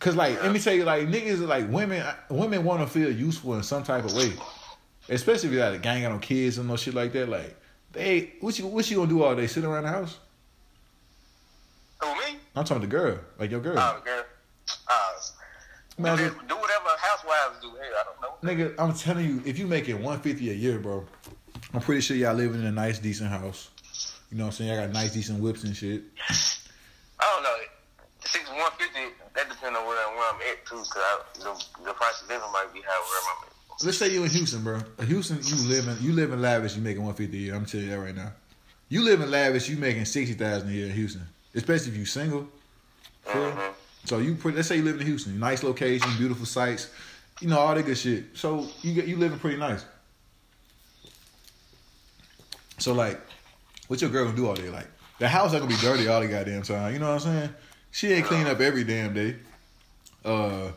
cause like let me tell you, like niggas, like women, women want to feel useful in some type of way, especially if you got a gang on kids and no shit like that. Like, they what you what you gonna do all day? Sit around the house? Who, me? I'm talking to the girl, like your girl. Oh, girl. Uh, Man, do, do whatever housewives do. Hey, I don't know. Nigga, I'm telling you, if you making 150 a year, bro, I'm pretty sure y'all living in a nice, decent house. You know what I'm saying? Y'all got nice, decent whips and shit. I don't know. Six one fifty. That depends on where, where I'm at too, cause the the price of living might be high where I'm at. Let's say you in Houston, bro. Houston, you living, you live in lavish. You making 150 a year. I'm telling you that right now. You live in lavish. You making 60,000 a year in Houston, especially if you single. Feel? So you put, let's say you live in Houston, nice location, beautiful sights, you know all that good shit. So you get you living pretty nice. So like, what your girl gonna do all day? Like the house not gonna be dirty all the goddamn time. You know what I'm saying? She ain't clean up every damn day. Uh,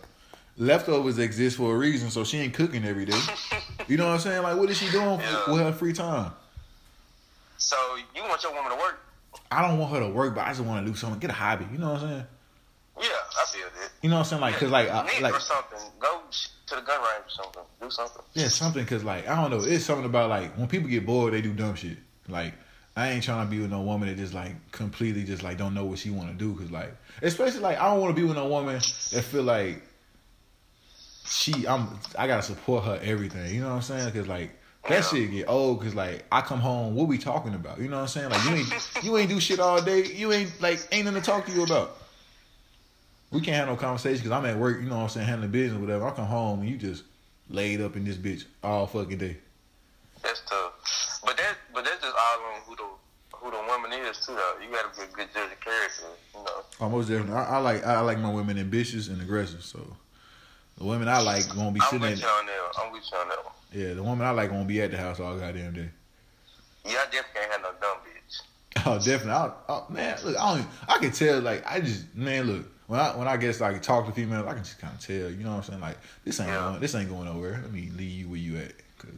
leftovers exist for a reason, so she ain't cooking every day. You know what I'm saying? Like, what is she doing Yeah. with her free time? So you want your woman to work? I don't want her to work, but I just want to do something. Get a hobby. You know what I'm saying? Yeah, I feel that. You know what I'm saying? Like, cause like, I, like or something. Go to the gun range or something. Do something. Yeah, something because like I don't know, it's something about like when people get bored, they do dumb shit. Like I ain't trying to be with no woman that just like completely just like don't know what she want to do. Cause like especially like I don't want to be with no woman that feel like she I'm I gotta support her everything. You know what I'm saying? Cause like that Yeah. shit get old. Cause like I come home, what we talking about? You know what I'm saying? Like you ain't you ain't do shit all day. You ain't like ain't nothing to talk to you about. We can't have no conversation because I'm at work. You know what I'm saying? Handling business, whatever. I come home and you just laid up in this bitch all fucking day. That's tough. But that but that's just all on who the who the woman is too though. You gotta be a good judge of character, you know. Oh, Almost definitely. I, I like I like my women ambitious and aggressive. So the women I like won't be I'm sitting with at you on that. I'm with you on that one. yeah. The woman I like won't be at the house all goddamn day. Yeah, I definitely can't have no dumb bitch. Oh, definitely. I, oh, man, look, I don't. I can tell. Like, I just, man, look. When I when I guess like talk to females, I can just kind of tell. You know what I'm saying? Like, this ain't Yeah. going. This ain't going nowhere. Let me leave you where you at, cause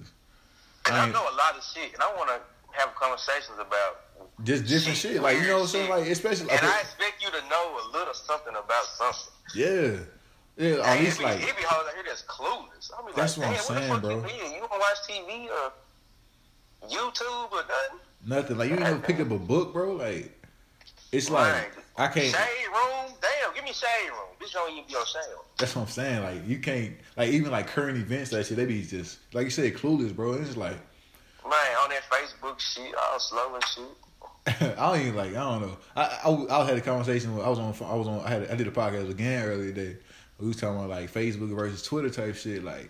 And I I know a lot of shit, and I want to have conversations about. just different shit. Like, you know what I'm saying? Like, especially like, And I expect you to know a little something about something. yeah, yeah. At least like, it be hoes out here that's clueless. I mean, That's like, what I'm saying, what the bro. fuck You, mean? you don't watch TV or YouTube or nothing? Nothing. Like, you ain't never pick up a book, bro. Like, it's like I can't. Shade room, damn. Give me shade room. Bitch don't even be on shade room. That's what I'm saying. Like you can't like even like current events that shit. They be just like you said, clueless, bro. It's just like Man, on that Facebook shit, all slow and shit. [LAUGHS] I don't even like. I don't know. I, I, I had a conversation with. I was on. I was on. I had. I did a podcast again earlier today. We was talking about like Facebook versus Twitter type shit. Like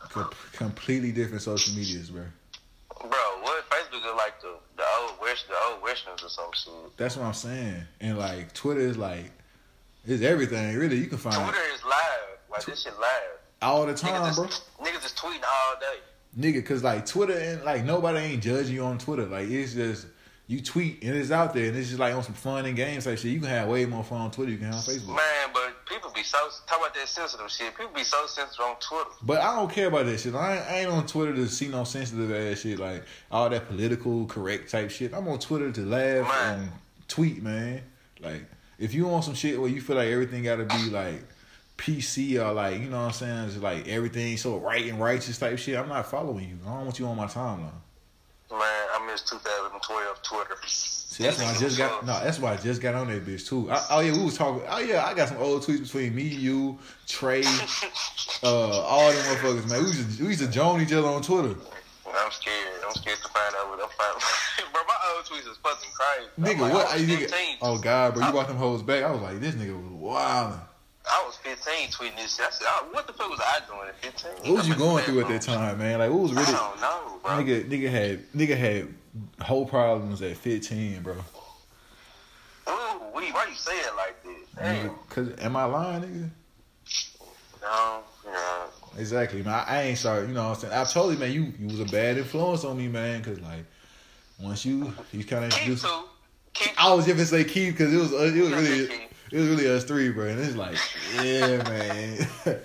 com- completely different social medias, bro. Bro, what Is like the the old west the old or some shit. That's what I'm saying. And like Twitter is like it's everything. Really, you can find Twitter is live. Like this shit live. all the time, Niggas bro. just, niggas just tweeting all day. Nigga, cause like Twitter and like nobody ain't judging you on Twitter. Like it's just you tweet and it's out there and it's just like on some fun and games type shit. You can have way more fun on Twitter you can have on Facebook. Man, but people be so talk about that sensitive shit. People be so sensitive on Twitter. But I don't care about that shit. I ain't, I ain't on Twitter to see no sensitive ass shit like all that political correct type shit. I'm on Twitter to laugh Man. and tweet, man. Like if you want some shit where you feel like everything got to be like PC or like you know what I'm saying, just like everything so right and righteous type shit. I'm not following you. I don't want you on my timeline. Man, I miss 2012 Twitter. See, that's why I just got no. That's why I just got on that bitch too. I, oh yeah, we was talking. Oh yeah, I got some old tweets between me, you, Trey, [LAUGHS] uh, all them motherfuckers, man. We used to, we used to join each other on Twitter. I'm scared. I'm scared to find out what I'm finding. [LAUGHS] bro, my old tweets is fucking crazy. Nigga, like, what? I, was nigga, 15. oh God, bro, you brought them hoes back. I was like, this nigga was wild. I was 15 tweeting this shit. I said, oh, what the fuck was I doing at 15? What was you going through at that time, man? Like, what was really? I don't know, bro. Nigga, nigga had nigga had whole problems at 15, bro. Ooh, wee, why you say it like this? Damn. Nigga, Cause am I lying, nigga? No, no. Exactly, man. I, I ain't sorry. You know what I'm saying? I told you, man. You you was a bad influence on me, man. Cause like once you you kind of Keep introduced. Keep I was just gonna say Keith because it was uh, it was really Keith. It was really us three, bro. And it's like, yeah, man. [LAUGHS]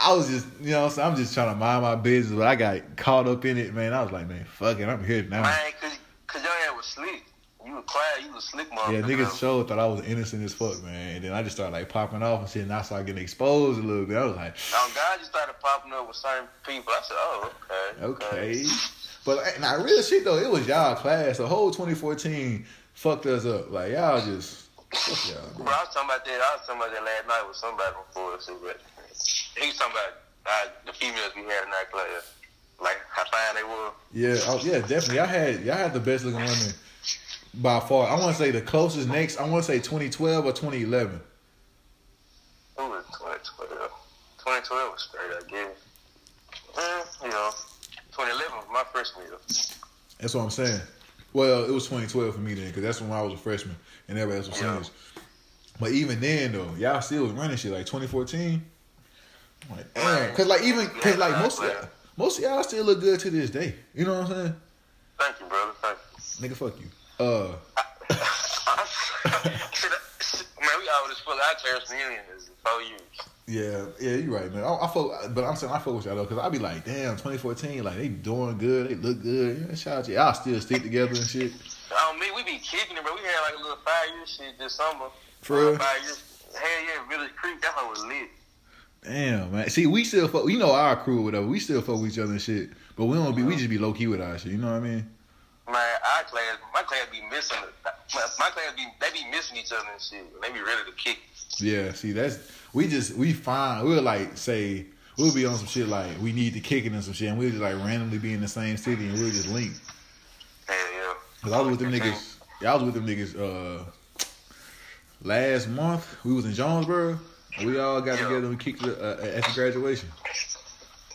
I was just you know what I'm just trying to mind my business, but I got caught up in it, man. I was like, man, fuck it, I'm here now. Man, cause, cause your ass was slick. You was quiet, you was slick, motherfucker. Yeah, niggas showed thought I was innocent as fuck, man. And then I just started like popping off and shit, and I started getting exposed a little bit. I was like, Oh, God, you started popping up with certain people. I said, oh, okay. okay. But now, real shit though, it was y'all class. The whole 2014 fucked us up. Like y'all just y'all, Bro. I was talking about that. I was talking about that last night with somebody before. So, but he was talking about uh, the females we had in that class. Like how fine they were. Yeah, oh, yeah, definitely. Y'all had y'all had the best looking women by far. I want to say the closest next. I want to say 2012 or 2011. Who was 2012? 2012 was straight, I guess. Mm, you know, 2011 was my freshman year. That's what I'm saying. Well, it was 2012 for me then, because that's when I was a freshman and everybody else was Yeah. seniors. But even then, though, y'all still was running shit like 2014. I'm like, damn, because like even cause like most of y'all, most of y'all still look good to this day. You know what I'm saying? Thank you, brother. Thank you. Nigga, fuck you. Uh, [LAUGHS] man, we always fuck our terrorist reunion is four years. yeah, yeah, you're right, man. I, I fuck, but I'm saying I fuck with y'all though, because I be like, damn, 2014, like they doing good, they look good. Yeah, shout out to y'all still stick together and shit. Oh, me, we be kicking it, bro. We had like a little five year shit this summer. For real? Five years. Hell yeah, Village Creek. That was lit. Damn, man. See, we still fuck. You know our crew, or whatever. We still fuck with each other and shit. But we don't be. We uh-huh. just be low key with our shit. You know what I mean? Man, our class, my class be missing. My, my class be they be missing each other and shit. They be ready to kick. Yeah. See, that's we just we find we'll like say we'll be on some shit like we need to kick it and some shit, and we'll just like randomly be in the same city and we'll just link. Hell. Cause I was with them niggas. Yeah, I was with them niggas. Uh, last month we was in Jonesboro. We all got Yeah. together and we kicked it uh, at the graduation.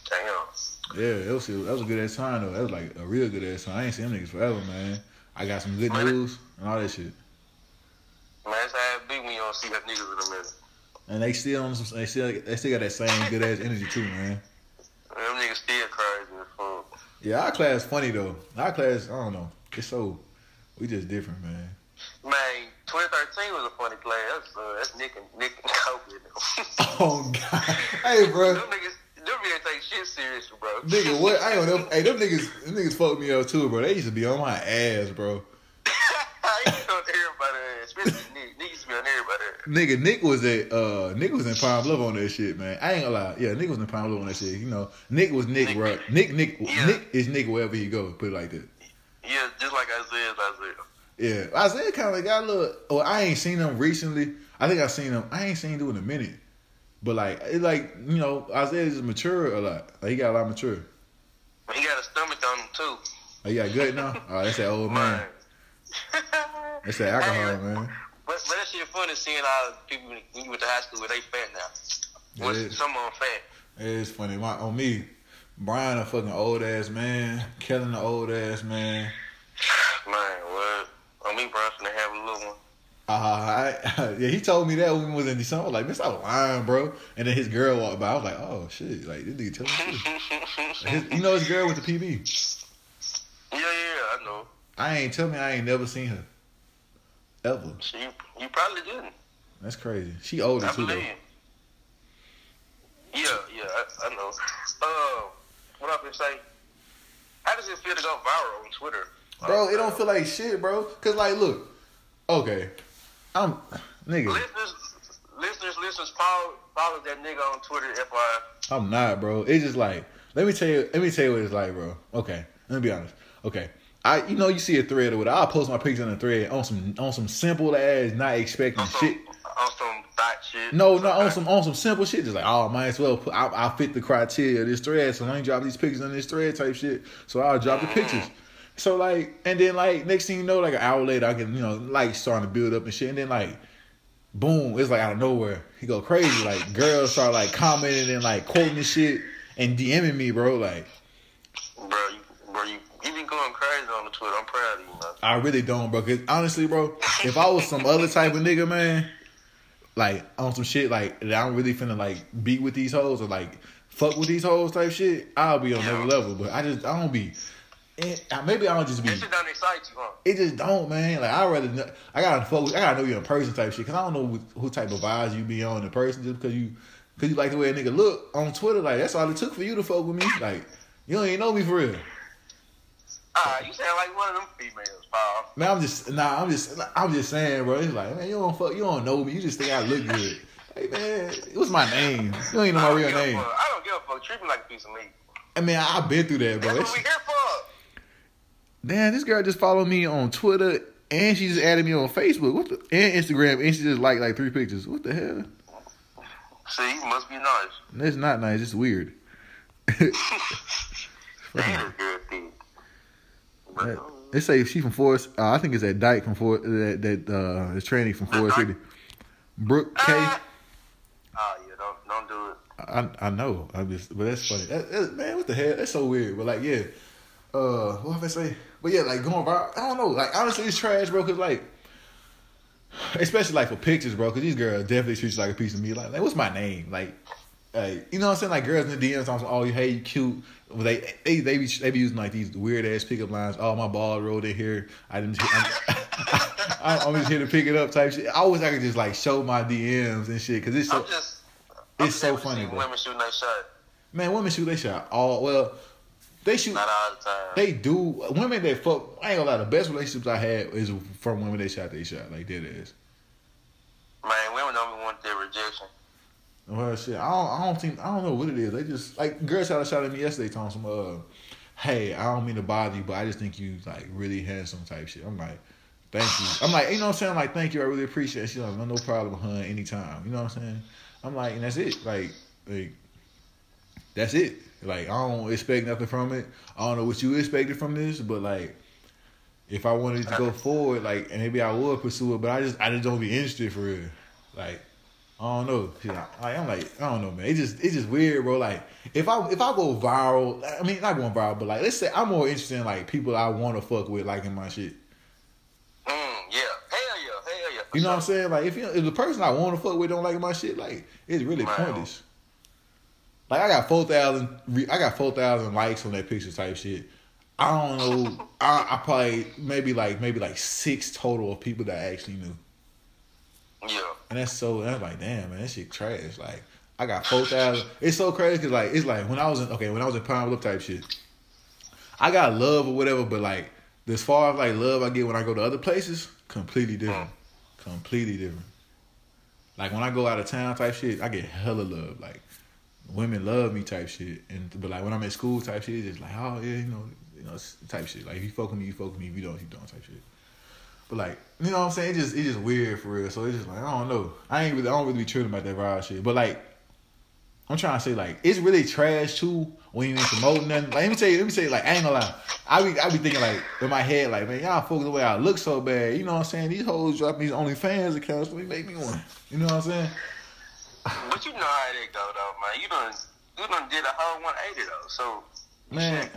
Damn. Yeah, it was that was a good ass time though. That was like a real good ass time. I ain't seen them niggas forever, man. I got some good news and all that shit. Man, that's how it be when you don't see that niggas in a minute. And they still on some, they still they still got that same good ass energy too, man. Them niggas still crazy as fuck. Yeah, our class funny though. Our class, I don't know. It's so we just different, man. Man, 2013 was a funny play. That's, uh, that's Nick and Nick and Kobe. [LAUGHS] Oh God, hey bro, them niggas, them niggas take shit seriously, bro. nigga, what? I don't know. [LAUGHS] Hey, them niggas, them niggas fucked me up too, bro. They used to be on my ass, bro. [LAUGHS] I used to be on everybody, ass, especially Nick. Nick used to be on everybody. ass. Nigga, Nick was at uh Nick was in Pine Bluff on that shit, man. I ain't gonna lie. Yeah, Nick was in Pine Bluff on that shit. You know, Nick was Nick, Nick- bro. Nick, Nick, Yeah. Nick is Nick wherever he go. Put it like that. Yeah, just like Isaiah's Isaiah. Yeah, Isaiah kind of got a little. Well, I ain't seen him recently. I think I seen him. I ain't seen him in a minute. But like, it like you know, Isaiah is mature a lot. Like he got a lot mature. He got a stomach on him too. Oh, he got good now. Oh, that's that old man. [LAUGHS] That's that alcohol, Hey, man. But, but that shit funny seeing all the people when you went to high school where they fat now. It is. some of them fat? It's funny. My on me, Brian a fucking old ass man. Kellen a old ass man. Man, what? On me, bro, finna have a little one. Uh, I, [LAUGHS] yeah, he told me that when we was in December. I was like, man, stop lying, bro. And then his girl walked by. I was like, oh shit, like this nigga telling me. shit. [LAUGHS] His, you know his girl with the PB. Yeah, yeah, I know. I ain't tell me I ain't never seen her. Ever. So you, probably didn't. That's crazy. She older I too believe. though. Yeah, yeah, I, I know. Uh, what I been say? How does it feel to go viral on Twitter? Bro, Uh, it don't feel like shit, bro. Cause like, look, okay, I'm nigga. Listeners, listeners, listeners, follow, follow that nigga on Twitter. FYI. I'm not, bro. It's just like, let me tell you, let me tell you what it's like, bro. Okay, let me be honest. Okay, I, you know, you see a thread or whatever. I'll post my picture on the thread on some, on some simple ass, not expecting shit. On some thought shit. No, no, on some, on some simple shit. Just like, oh, might as well. Put, I, I fit the criteria of this thread, so let me drop these pictures on this thread type shit. So I'll drop the pictures. Mm. So like, and then like, next thing you know, like an hour later, I can, you know, like starting to build up and shit, and then like. Boom! It's like out of nowhere. He go crazy. Like girls start like commenting and like quoting this shit and DMing me, bro. Like bro. You, bro, you, you been going crazy on the Twitter. I'm proud of you, man. I really don't, bro. Cause honestly, bro, if I was some other type of nigga, man, like on some shit like that, I'm really finna like beat with these hoes or like fuck with these hoes type shit, I'll be on another level. But I just I don't be. Eh, and maybe I don't just be. That shit don't excite you, huh? It just don't, man. Like I rather know, I gotta focus. I gotta know you in person type shit. Cause I don't know who, type of vibes you be on in person just because you, cause you like the way a nigga look on Twitter. Like that's all it took for you to fuck with me. Like you don't even know me for real. Ah, you sound like one of them females, Paul. Man, I'm just nah. I'm just I'm just saying, bro. It's like man, you don't fuck. You don't know me. You just think I look good. [LAUGHS] Hey man, what's my name? You don't even know my real name. I don't give a fuck. Treat me like a piece of meat. I mean, I, I've been through that, bro. That's what we here for. Damn, this girl just followed me on Twitter and she just added me on Facebook. What the and Instagram and she just liked like three pictures. What the hell? See, you must be nice. It's not nice. It's weird. [LAUGHS] [LAUGHS] Damn, girl. But, That- They say she from Forest. Uh, I think it's that Dyke from Forest. That that uh, is training from Forest City. Brooke K. Ah. Oh yeah, don't don't do it. I I know. I'm just, but that's funny. That, that- man, what the hell? That's so weird. But like, yeah. Uh, what have I say? But yeah, like going viral. I don't know. Like honestly, it's trash, bro. Cause like, especially like for pictures, bro. Cause these girls definitely treat you like a piece of meat. Like, like what's my name? Like, like you know what I'm saying? Like girls in the DMs I'm like, oh, you hey, you cute. Well, they they they be they be using like these weird ass pickup lines. Oh, my ball rolled in here. I didn't. [LAUGHS] I'm, I'm just here to pick it up type shit. I wish I could just like show my DMs and shit. Cause it's so I'm just. I'm it's so funny. Women shooting that shot. man, women shoot they shot all well. They shoot. Not all the time. They do. Women that fuck. I ain't gonna lie. The best relationships I had is from women that shot they shot like that is. Man, women don't even want their rejection. Well, shit. I don't. I don't think. I don't know what it is. They just like girl shot a shot at me yesterday, telling some uh, hey, I don't mean to bother you, but I just think you like really handsome type shit. I'm like, thank you. I'm like, you know what I'm saying? I'm like, thank you. I really appreciate it. She's like, no, no problem, hun. Anytime. You know what I'm saying? I'm like, and that's it. Like, like, that's it. Like, I don't expect nothing from it. I don't know what you expected from this, but like, if I wanted to go forward, like, and maybe I would pursue it, but I just, I just don't be interested for real. Like, I don't know. I, I'm like, I don't know, man. It just, it's just weird, bro. Like, if I, if I go viral, I mean, not going viral, but like, let's say I'm more interested in like people I want to fuck with, liking my shit. Mm, yeah. Hell yeah. Hell yeah. You know what I'm saying? Like, if you, if the person I want to fuck with don't like my shit, like, it's really Wow. pointless. Like, I got four thousand, I got four thousand likes on that picture type shit. I don't know. [LAUGHS] I, I probably maybe like maybe like six total of people that I actually knew. Yeah. And that's so, and I'm like, damn, man, that shit trash. Like, I got 4,000. It's so crazy because, like, it's like when I was in, okay, when I was in Pine Bluff type shit, I got love or whatever, but, like, as far as, like, love I get when I go to other places, completely different. Mm. Completely different. Like, when I go out of town type shit, I get hella love. Like, women love me type shit. And, but, like, when I'm at school type shit, it's just like, oh, yeah, you know, you know, type shit. Like, if you fuck with me, you fuck with me. If you don't, you don't type shit. But like, you know what I'm saying? It just it just weird for real. So it's just like I don't know. I ain't really I don't really be tripping about that viral shit. But like, I'm trying to say like it's really trash too when you ain't promoting nothing. Like let me tell you, let me say like I ain't gonna lie. I be I be thinking like in my head like man y'all focus the way I look so bad. You know what I'm saying? These hoes dropping these OnlyFans accounts, they make me one. You know what I'm saying? But you know how it go though, man. You done you done did a whole 180 though. So Man,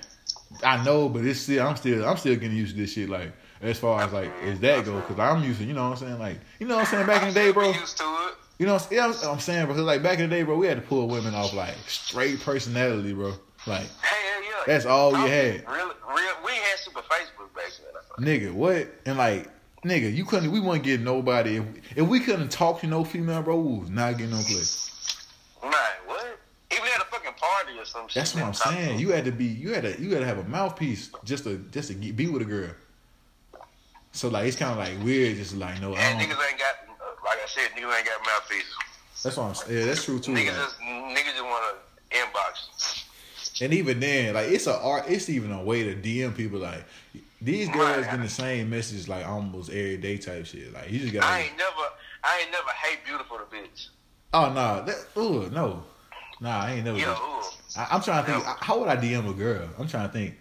I know, but it's still I'm still I'm still getting used to this shit. Like as far as like as that go, because I'm used to you know what I'm saying. Like you know what I'm saying. Back in the day, bro. used to it. You know, what I'm, yeah, I'm saying, bro. 'cause, like back in the day, bro, we had to pull women off like straight personality, bro. Like, Hell yeah. That's all we had. Real, real, we had super Facebook back then. I nigga, what? And like, nigga, you couldn't. We wouldn't get nobody if, if we couldn't talk to no female, bro. We was not getting no play. Man, what? Even at a fucking party or some shit. That's what I'm saying. You had to be. You had to. You had to have a mouthpiece just to just to get, be with a girl. So like, it's kind of like weird. Just like, no, I And niggas ain't got, like I said, niggas ain't got mouthpieces. That's what I'm saying. Yeah, that's true too. Niggas like. just, niggas just want to inbox. And even then, like it's a art. It's even a way to DM people. Like these girls getting the same message like almost every day type shit. Like you just gotta. I ain't never, I ain't never hate beautiful the bitch. oh nah, that, ooh no, nah, I ain't never. Ooh. I, I'm trying to think. No. How would I DM a girl? I'm trying to think.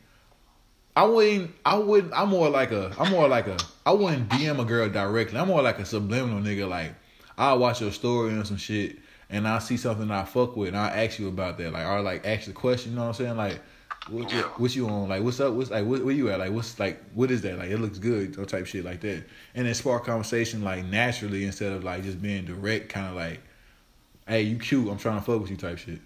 I wouldn't. I wouldn't. I'm more like a. I'm more like a. I wouldn't DM a girl directly. I'm more like a subliminal nigga. Like I'll watch your story and some shit, and I see something I fuck with, and I ask you about that. Like or like ask the question. You know what I'm saying? Like. What, Yeah. what, what you on? Like, what's up? What's like? What, where you at? Like, what's like? What is that? Like, it looks good, or type shit like that, and then spark conversation like naturally instead of like just being direct, kind of like, hey, you cute. I'm trying to fuck with you, type shit.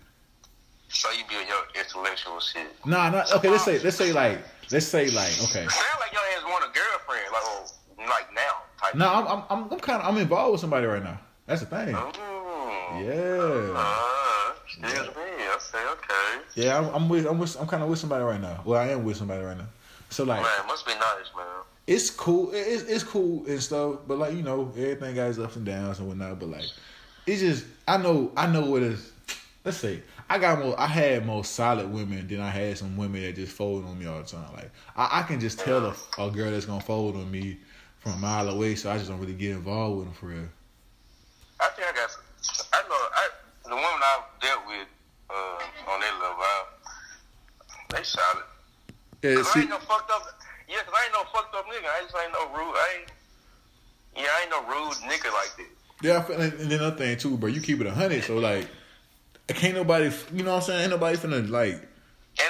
So you be on your intellectual shit. Nah, not okay. Let's say, let's say like, let's say like, okay. Sound like your ass want a girlfriend, like, oh, like now. Type No, I'm, I'm, I'm, I'm kind of, I'm involved with somebody right now. That's the thing. Ooh. Yeah, Uh, excuse me. Okay, okay. yeah. I'm, I'm with, I'm with, I'm kind of with somebody right now. Well, I am with somebody right now. So like, Man, must be nice, man. it's cool. It- It's, it's cool and stuff. But like, you know, everything got its ups and downs and whatnot. But like, it's just, I know, I know what is. Let's say I got more. I had more solid women than I had some women that just fold on me all the time. Like I, I can just tell a, a girl that's gonna fold on me from a mile away. So I just don't really get involved with them for real. I think I got. Some, I know. I the woman I've dealt with uh, on that level, I, they solid. Yeah, Cause I see, ain't no fucked up. Yeah, cause I ain't no fucked up nigga. I just ain't no rude. I ain't. Yeah, I ain't no rude nigga like that. Yeah, and then another thing too, bro. You keep it a hundred, so like, can't nobody, you know what I'm saying? Ain't nobody finna like. And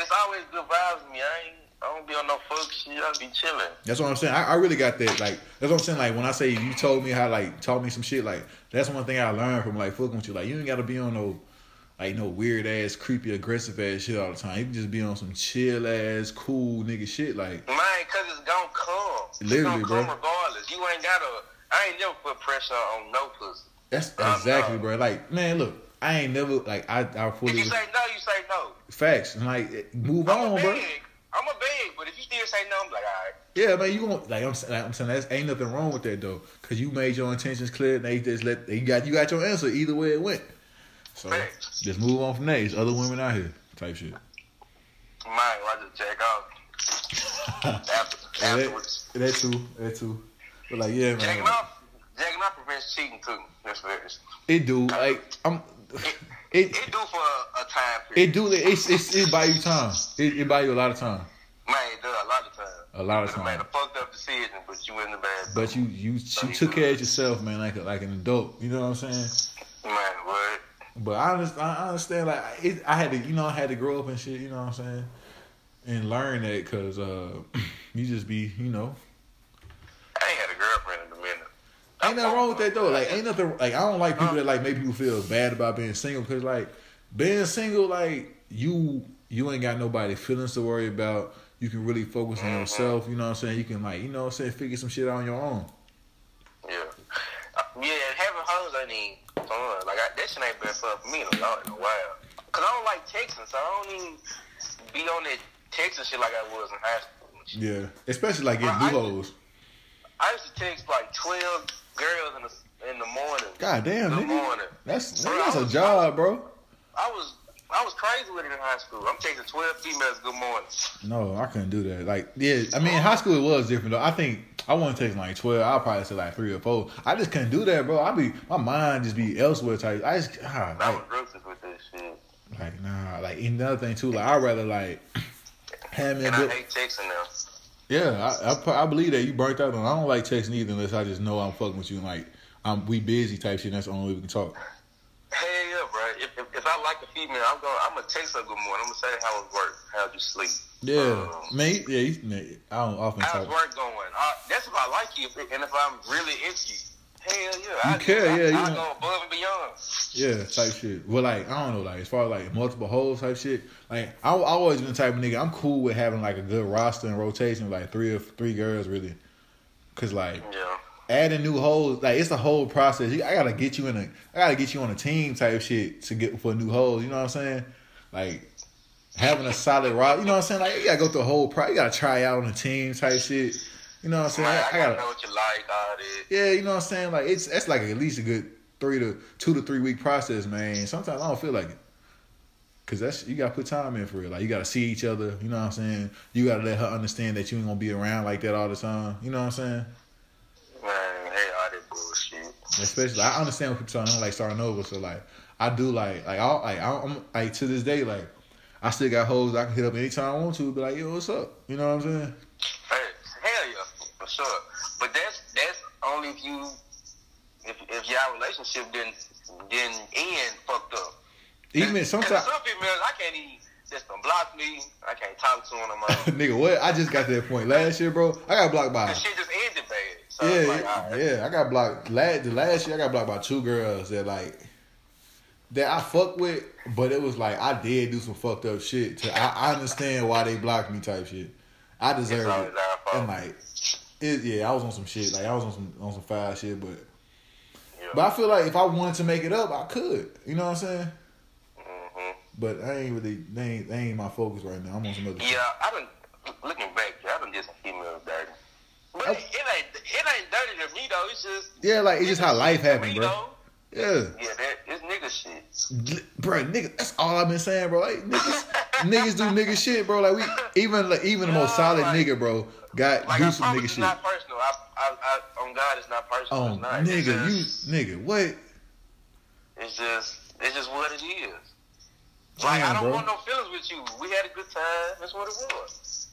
it's always good vibes with me. I ain't. I don't be on no fuck shit. I be chilling. That's what I'm saying. I, I really got that. Like, that's what I'm saying. Like when I say you told me how, like, taught me some shit. Like that's one thing I learned from like fucking with you. Like you ain't got to be on no, like no weird ass, creepy, aggressive ass shit all the time. You can just be on some chill ass, cool nigga shit. Like Man, cause it's gonna come. It's Literally, gonna come bro. regardless. You ain't gotta. I ain't never put pressure on no pussy. that's exactly, no. bro. Like man, look, I ain't never like I I If you say no, you say no. facts and like move I'm on, a bro. I'm a beg, but if you still say no, I'm like, all right. Yeah, man, you gonna like I'm saying, like, I'm saying that's ain't nothing wrong with that though, cause you made your intentions clear. And they just let they got you got your answer either way it went. So Facts. just move on from that. There's other women out here, type shit. Mine, I just jack off [LAUGHS] after, afterwards. that, that too, that too. But like, yeah, Jacking man, off, jacking off prevents cheating too. That's what it is. it do. Like I'm, it It do for a, a time period. it do. It's it's it buy you time. It, it buy you a lot of time. Man, it does a lot of time. A lot of You made time. a fucked up decision, but you in the bad. But you you you took care of yourself, man, like a, like an adult. You know what I'm saying? Man, what? But I understand. I understand. Like it, I had to, you know, I had to grow up and shit. You know what I'm saying? And learn that because uh, [CLEARS THROAT] you just be, you know, I ain't had a girlfriend in a minute. Ain't nothing wrong with that though. Like ain't nothing. Like I don't like people that like make people feel bad about being single because like being single, like you you ain't got nobody feelings to worry about. You can really focus on yourself. You know what I'm saying? You can like, you know what I'm saying, figure some shit out on your own. Yeah. Uh, yeah, having hoes ain't even fun. Like, I, that shit ain't been fun for me in a, long, in a while. Because I don't like texting, so I don't even be on that texting shit like I was in high school. Yeah, especially like getting Right. new hoes. I used to text like 12 girls in the, in the morning. God damn, In the nigga. morning. That's Bro, that's I a was- job, bro. I was, I I was crazy with it in high school. I'm texting twelve females good morning. No, I couldn't do that. Like, yeah, I mean, in high school it was different though. I think I want to take like twelve. I'll probably say like three or four. I just couldn't do that, bro. I be my mind just be elsewhere type. I just ah, I like, was with this shit. like nah. Like another thing too. Like I'd rather like [CLEARS THROAT] have me a And I good. hate texting them. Yeah, I, I I believe that you burnt out on. I don't like texting either unless I just know I'm fucking with you. and, Like I'm we busy type shit. That's the only way we can talk. Hell yeah, bro. If, if, if I like a female, I'm going. I'm gonna text her good morning. I'm gonna say how it work. How'd you sleep? Yeah, Um, man. Yeah, man, I don't often How's talk. work going? Uh, that's if I like you, and if I'm really into you. Hell yeah, You I, care, I, yeah, you I know. go above and beyond. Yeah, type shit. Well, like I don't know, like as far as like multiple holes type shit. Like I I always been the type of nigga. I'm cool with having like a good roster and rotation, like three or three girls really. Cause like Yeah. adding new holes, like it's a whole process. You- I gotta get you in a, I gotta get you on a team type shit to get for new holes. You know what I'm saying? Like having a solid roster. You know what I'm saying? Like you gotta go through a whole pro. You gotta try out on a team type shit. You know what I'm saying? I, I, gotta know what you like, all. Yeah, you know what I'm saying? Like it's that's like at least a good three to two to three week process, man. Sometimes I don't feel like it. Cause that's you gotta put time in for it. Like you gotta see each other, you know what I'm saying? You gotta let her understand that you ain't gonna be around like that all the time. You know what I'm saying? Man, hey, all that bullshit. Especially I understand what people don't like starting over, so like I do like like I like I'm like to this day, like I still got hoes I can hit up anytime I want to, be like, yo, what's up? You know what I'm saying? Hey, hell yeah, for sure. But that's that's only if you if if your relationship didn't didn't end fucked up. Even sometimes some females I can't even just gonna block me. I can't talk to them no more. [LAUGHS] nigga, what? I just got to that point last year, bro. I got blocked by shit just ended bad. So yeah, like, right. yeah. I got blocked last the last year. I got blocked by two girls that like that I fuck with, but it was like I did do some fucked up shit. To I, I understand why they blocked me type shit. I deserve it, and like it, yeah, I was on some shit. Like I was on some on some foul shit, but Yeah. but I feel like if I wanted to make it up, I could. You know what I'm saying? Mhm. But I ain't really. They ain't, they ain't my focus right now. I'm on some other. shit. Yeah, I done looking back, I done just female dirty. But Oh. it, ain't it ain't dirty to me though. It's just Yeah, like it's just how life happened, bro. though. Yeah. Yeah, that it's nigga shit. bro, nigga, that's all I've been saying, bro. Like niggas, [LAUGHS] niggas do nigga shit, bro. Like we even like, even the most solid like- nigga, bro, got Like do some nigga it's shit. not personal. I, I, I, on God, it's not personal. Oh, it's not. It's nigga, you just, nigga, what? It's just, it's just what it is. Like Damn, I don't bro. want no feelings with you. We had a good time. That's what it was.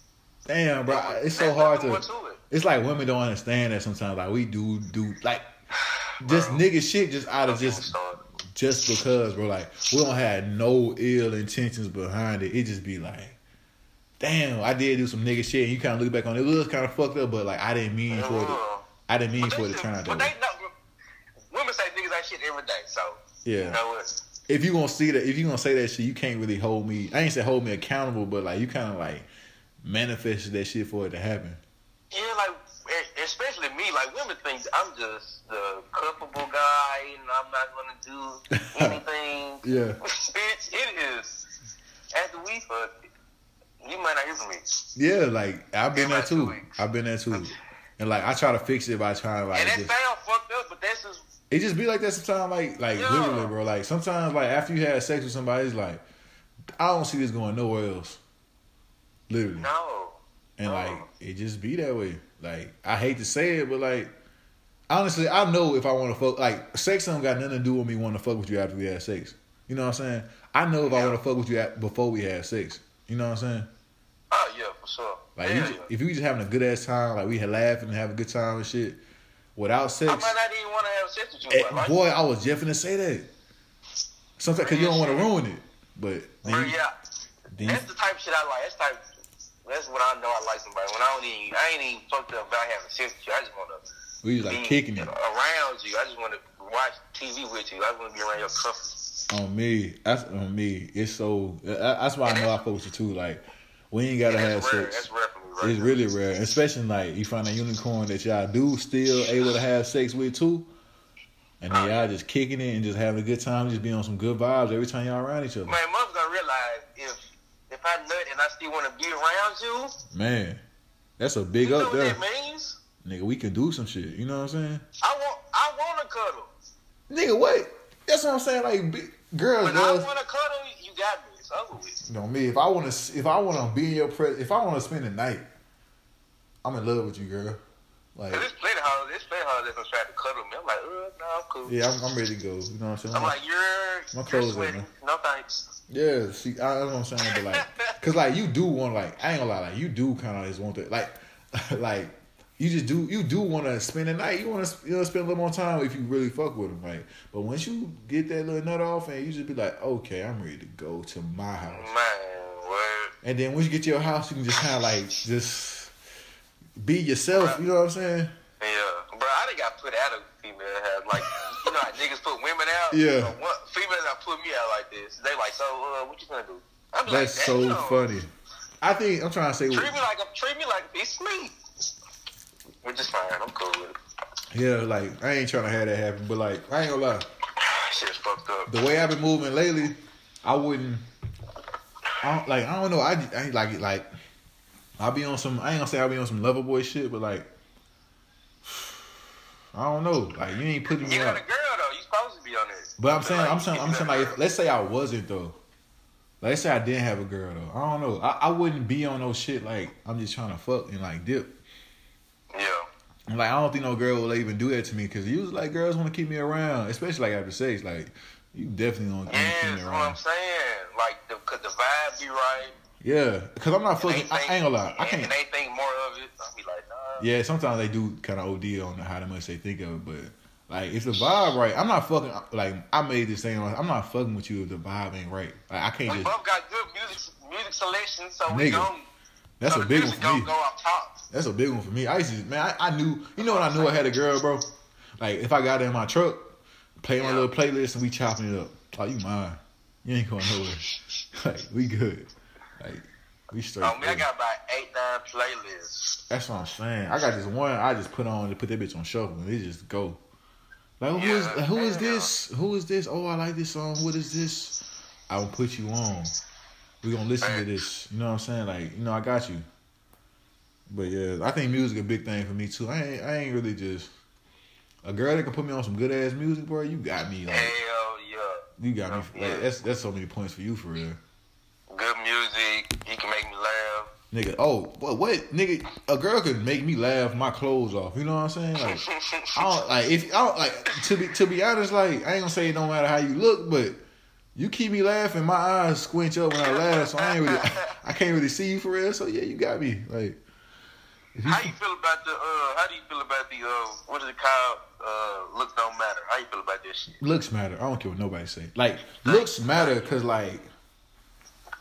Damn, bro, it's so hard to. to it. It's like women don't understand that sometimes. Like we do do like just nigga shit just out of Don't get me just just because, bro. Like we don't have no ill intentions behind it. It just be like, damn, I did do some nigga shit. And you kind of look back on it. It was kind of fucked up, but like I didn't mean for it. To, I didn't mean for it to turn out that But they know. Women say niggas ain't shit every day, so Yeah. you know what? if you gonna see that, if you gonna say that shit, you can't really hold me. I ain't say hold me accountable, but like you kind of like manifested that shit for it to happen. Yeah, like especially me, like women think I'm just the cuffable guy, and I'm not gonna do [LAUGHS] anything. Yeah. [LAUGHS] Bitch, it is. After we fuck, you might not hear from me. Yeah, like I've been there too. I've been there too, and like I try to fix it by trying like and that just, sound fucked up, but that's just it just be like that sometimes. Like like Yeah. literally, bro. Like sometimes like after you had sex with somebody, it's like I don't see this going nowhere else. Literally, no. And no. like it just be that way. Like I hate to say it, but like honestly, I know if I want to fuck, like sex don't got nothing to do with me wanting to fuck with you after we had sex. You know what I'm saying? I know if I want to fuck with you at, before we had sex. You know what I'm saying? Oh yeah, for sure. Like Hell you, yeah. if you just having a good ass time, like we had laughing and have a good time and shit, without sex, I might not even want to have sex with you, eh, but like, boy, I was just gonna say that. Sometimes because you don't want to ruin it, but then you, yeah, then that's the type of shit I like. That's type. That's what I know I like somebody. When I don't even, I ain't even fucked up about having sex with you. I just want to we was like kicking it around you. I just want to watch TV with you. I just want to be around your company. on me. That's on me. It's so that's why I know I fuck with you too. Like we ain't gotta have that's rare. sex. That's rare for me, right? It's now. really rare, especially like you find a unicorn that y'all do still able to have sex with too, and then y'all just kicking it and just having a good time, just be on some good vibes every time y'all around each other. Man, mother's gonna realize if if I nut and I still want to be around you, Man, that's a big you know up what there, that means. nigga. We can do some shit. You know what I'm saying? I want I want to cuddle. Nigga, what? That's what I'm saying. Like, big, girls, When I girls. want to cuddle, you got me. over with. You know me. If I want to, if I want to be in your presence, if I want to spend the night, I'm in love with you, girl. Like, plenty of hoes, there's plenty of hoes that's trying to cuddle me. I'm like, uh, no, I'm cool. yeah, I'm, I'm ready to go. You know what I'm saying? I'm like, you're, My you're clothes sweating. No thanks. Yeah, see, I don't know what I'm saying, but like, [LAUGHS] cause like you do want like, I ain't gonna lie, like you do kind of just want to like, [LAUGHS] like you just do, you do want to spend the night. You want to, you know, spend a little more time if you really fuck with them, right? But once you get that little nut off, and you just be like, okay, I'm ready to go to my house. Man, word. And then once you get to your house, you can just kind of like just be yourself. You know what I'm saying? Bro, I done got put out of female house. Like, you know how [LAUGHS] niggas put women out? Yeah. Uh, what, females that put me out like this. They like, so, uh, what you gonna do? I'm That's like, so funny. I think I'm trying to say, Treat me like a, treat me like it's me. Which is fine. I'm cool with it. yeah, like I ain't trying to have that happen, but like I ain't gonna lie. [SIGHS] Shit's fucked up. the way I've been moving lately, I wouldn't. I don't, like I don't know. I, I ain't like it. like. I'll be on some. I ain't gonna say I'll be on some lover boy shit, but like. I don't know. Like you ain't putting me You got out. a girl though. You supposed to be on this. But I'm saying, Like, I'm saying, I'm saying, like, if, let's say I wasn't though. Let's say I didn't have a girl though. I don't know. I, I wouldn't be on no shit like I'm just trying to fuck and like dip. Yeah. Like I don't think no girl will even do that to me because usually like girls want to keep me around, especially like after sex. Like you definitely don't. Yeah, keep me that's what I'm saying. Like, the, cause the vibe be right. Yeah, because I'm not fucking. And I, they I ain't gonna lie. I can't. And they think more of it. I'll be like, nah. Yeah, sometimes they do kind of OD on how much they think of it, but like if the vibe right, I'm not fucking. Like I made this thing. I'm not fucking with you if the vibe ain't right. Like I can't We just. both got good music music selection, so we don't. That's so a big one for me. gon' go off top. That's a big one for me. I used to, man, I, I knew, you know what I knew I had a girl, bro? Like, if I got in my truck, play my little playlist and we chopping it up. Oh, you mine. You ain't going nowhere. [LAUGHS] like, we good. Like, we straight. Oh, man, I got about eight, nine playlists. That's what I'm saying. I got this one I just put on to put that bitch on shuffle and it just go. Like, who is who is this? Who is this? Oh, I like this song. What is this? I will put you on. We gonna listen to this. You know what I'm saying? Like, you know, I got you. But yeah, I think music a big thing for me too. I ain't, I ain't really just a girl that can put me on some good ass music, bro. You got me like, Hell yeah. you got me. Like, that's that's so many points for you for real, Good music. He can make me laugh. Nigga. Oh, what, what, nigga? A girl could make me laugh my clothes off. You know what I'm saying? Like, I don't like if I don't like to be to be honest. Like, I ain't gonna say it don't matter how you look, but you keep me laughing. My eyes squinch up when I laugh, so I ain't really, [LAUGHS] I can't really see you for real. So yeah, you got me. Like, you, How you feel about the uh? How do you feel about the uh? What is it called? Uh, looks don't matter. How you feel about this shit? looks matter. I don't care what nobody say. Like, looks matter because like.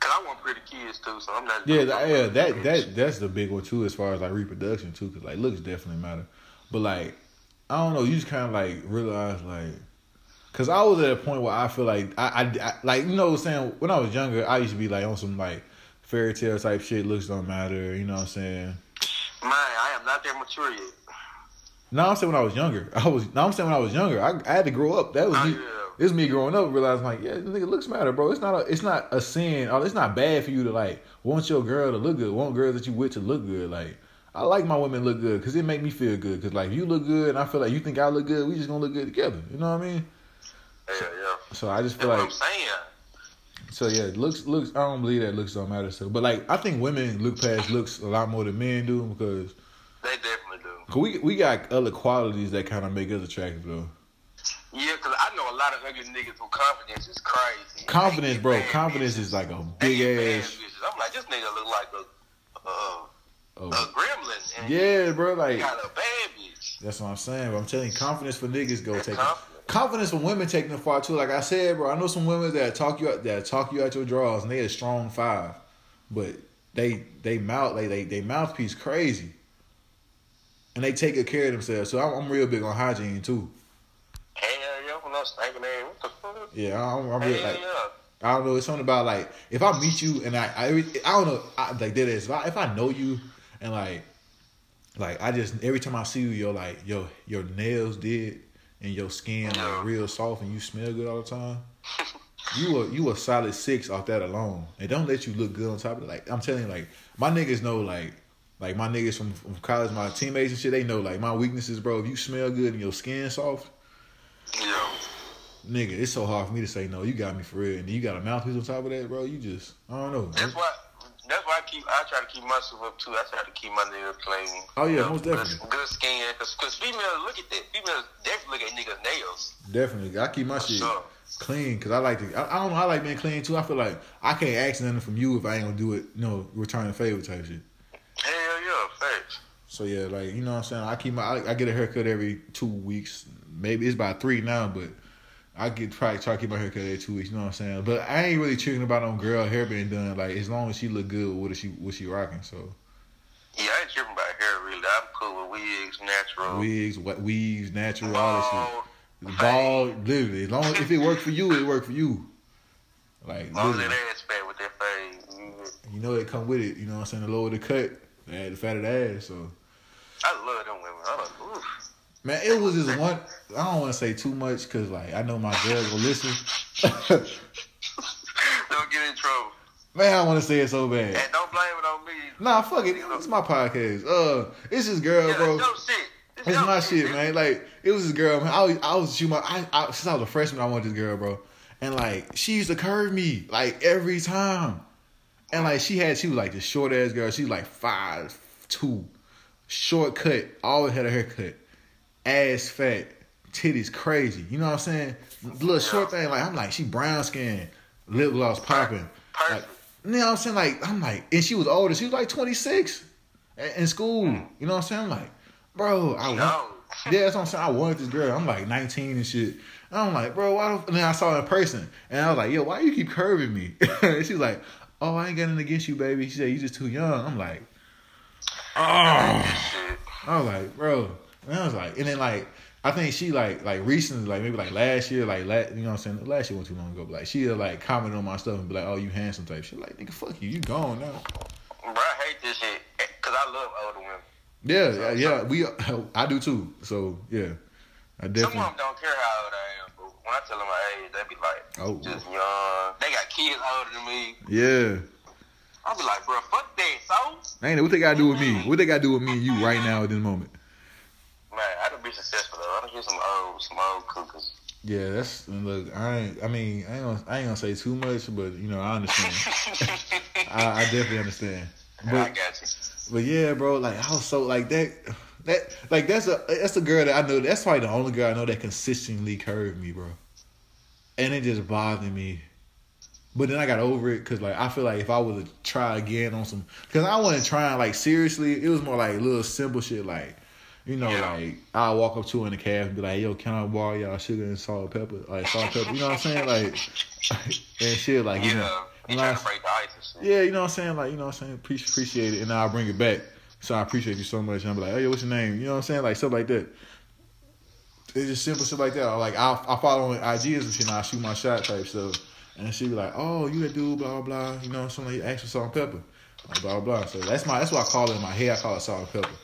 Cause I want pretty kids too, so I'm not. Yeah, that, yeah, that that that's the big one too, as far as like reproduction too, because like looks definitely matter. But like, I don't know, you just kind of like realize like, cause I was at a point where I feel like I, I, I like you know what I'm saying when I was younger, I used to be like on some like fairy tale type shit. Looks don't matter, you know what I'm saying. Man, I am not that mature yet. No, I'm saying when I was younger, [LAUGHS] I was. Now I'm saying when I was younger, I, I had to grow up. That was Oh, me. is me growing up, realizing like, yeah, this nigga looks matter, bro. It's not a, it's not a sin. Or it's not bad for you to like want your girl to look good, want girls that you with to look good. Like, I like my women look good because it make me feel good. Because like, you look good, and I feel like you think I look good, we just gonna look good together. You know what I mean? Yeah, yeah. So I just That's feel what like, I'm saying. so yeah, looks, looks. I don't believe that looks don't matter. So, but like, I think women look past looks a lot more than men do because They definitely do. cause we we got other qualities that kind of make us attractive though. Yeah, cause I know a lot of ugly niggas who confidence is crazy. Confidence, bro. Confidence bitches. is like a big ass. I'm like, this nigga look like a uh, a Oh. gremlin. And Yeah, bro. Like got a bad bitch. that's what I'm saying. But I'm telling you, confidence for niggas go take confidence. confidence for women taking the far too. Like I said, bro. I know some women that talk you out that talk you out your drawers, and they a strong five, but they they mouth they they, they mouthpiece crazy, and they take good care of themselves. So I'm, I'm real big on hygiene too. Hell yeah, I'm not stinking ass. What the fuck? Yeah, I'm, I'm Hell real like. yeah. I don't know. It's something about like if I meet you and I I, I don't know I, like that is if I, if I know you and like like I just every time I see you, your like your your nails did and your skin Yeah. like real soft and you smell good all the time. [LAUGHS] You a you a solid six off that alone, and don't let you look good on top of it. Like I'm telling you, like my niggas know, like like my niggas from, from college, my teammates and shit, they know like my weaknesses, bro. If you smell good and your skin soft, Yeah. nigga, it's so hard for me to say no. You got me for real, and then you got a mouthpiece on top of that, bro. You just, I don't know. That's why. That's why I keep. I try to keep myself up too. I try to keep my niggas clean. Oh, yeah, You know, most good- definitely. Good, skin, because cause females look at that. Females definitely look at niggas' nails. Definitely, I keep my shit Sure. clean because I like to. I, I don't know. I like being clean too. I feel like I can't ask nothing from you if I ain't gonna do it. You know, return a favor type shit. Hell yeah, facts. So yeah, like you know what I'm saying. I keep my. I, I get a haircut every two weeks. Maybe it's about three now, but I get probably try to keep my haircut every two weeks. You know what I'm saying. But I ain't really triggering about no girl hair being done. Like as long as she look good, what is she what she rocking? So Yeah, I ain't tripping about hair really. I'm cool with wigs, natural. wigs, what weaves, natural, all that bald, shit. Bald, literally. As long as if it work for you, it work for you. Like As long as literally. ass fat with that fade. You know it come with it. You know what I'm saying. The lower the cut, the add the fatter the ass. So I love them women. I oof. man, it was just one. I don't want to say too much because like I know my girl will listen. [LAUGHS] Don't get in trouble. man, I want to say it so bad. And don't blame it on me. Nah, fuck it. It's my podcast. Uh, it's this girl, yeah, bro. It's shit. It's your my shit, man. Like it was this girl, man. I was, I was shooting my. I, I since I was a freshman, I wanted this girl, bro. And like she used to curve me like every time. And like she had, she was like this short ass girl. She was like five two, short cut, always had a haircut, ass fat, titties crazy. You know what I'm saying? Little short thing. Like I'm like she brown skin, lip gloss popping. Like, you know what I'm saying? Like I'm like, and she was older. She was like 26 in school. You know what I'm saying? I'm like, bro, I want. Yeah, that's what I'm saying. I wanted this girl. I'm like 19 and shit. And I'm like, bro, why don't and then I saw her in person. And I was like, yo, why you keep curving me? [LAUGHS] and she's like, oh, I ain't got nothing against you, baby. She said, you just too young. I'm like, oh. Shit. I was like, bro. And I was like, and then like, I think she like like recently, like maybe like last year, like la- you know what I'm saying? Last year wasn't too long ago, but like she'll like comment on my stuff and be like, oh, you handsome type shit. Like, nigga, fuck you, you gone now. Bro, I hate this shit. Because I love older women. Yeah, yeah, yeah. We, [LAUGHS] I do too. So yeah, I definitely. Some of them don't care how old I am, when I tell them my age, they be like, Oh. just young. They got kids older than me. Yeah. I be like, bro, fuck that, so. Ain't it? What they gotta do with me? What they gotta do with me and you right now at this moment? Man, I done be successful though. I done get some old, some old cookers. Yeah, that's and look. I ain't. I mean, I ain't. Gonna, I ain't gonna say too much, but you know, I understand. [LAUGHS] I, I definitely understand. I got you. but yeah, bro. Like I was so like that. That like that's a that's a girl that I know. That's probably the only girl I know that consistently curved me, bro. And it just bothered me. But then I got over it because like I feel like if I was to try again on some, because I wasn't trying like seriously. It was more like little simple shit like, you know, Yeah. like I walk up to her in the cab and be like, "Yo, can I borrow y'all sugar and salt and pepper, like salt and pepper?" You know what I'm saying? Like [LAUGHS] and shit like you know. You and trying I- to break the ice and yeah, you know what I'm saying? Like, you know what I'm saying? Appreciate it. And then I'll bring it back. So I appreciate you so much. And I'm like, hey, what's your name? You know what I'm saying? Like, stuff like that. It's just simple shit like that. Or like, I'll, I'll follow on IGs and shit and I'll shoot my shot type stuff. And she be like, oh, you that dude, blah, blah, blah. You know, something like, ask for salt and pepper. Like, blah, blah, blah. So that's my, that's what I call it in my head. I call it salt and pepper.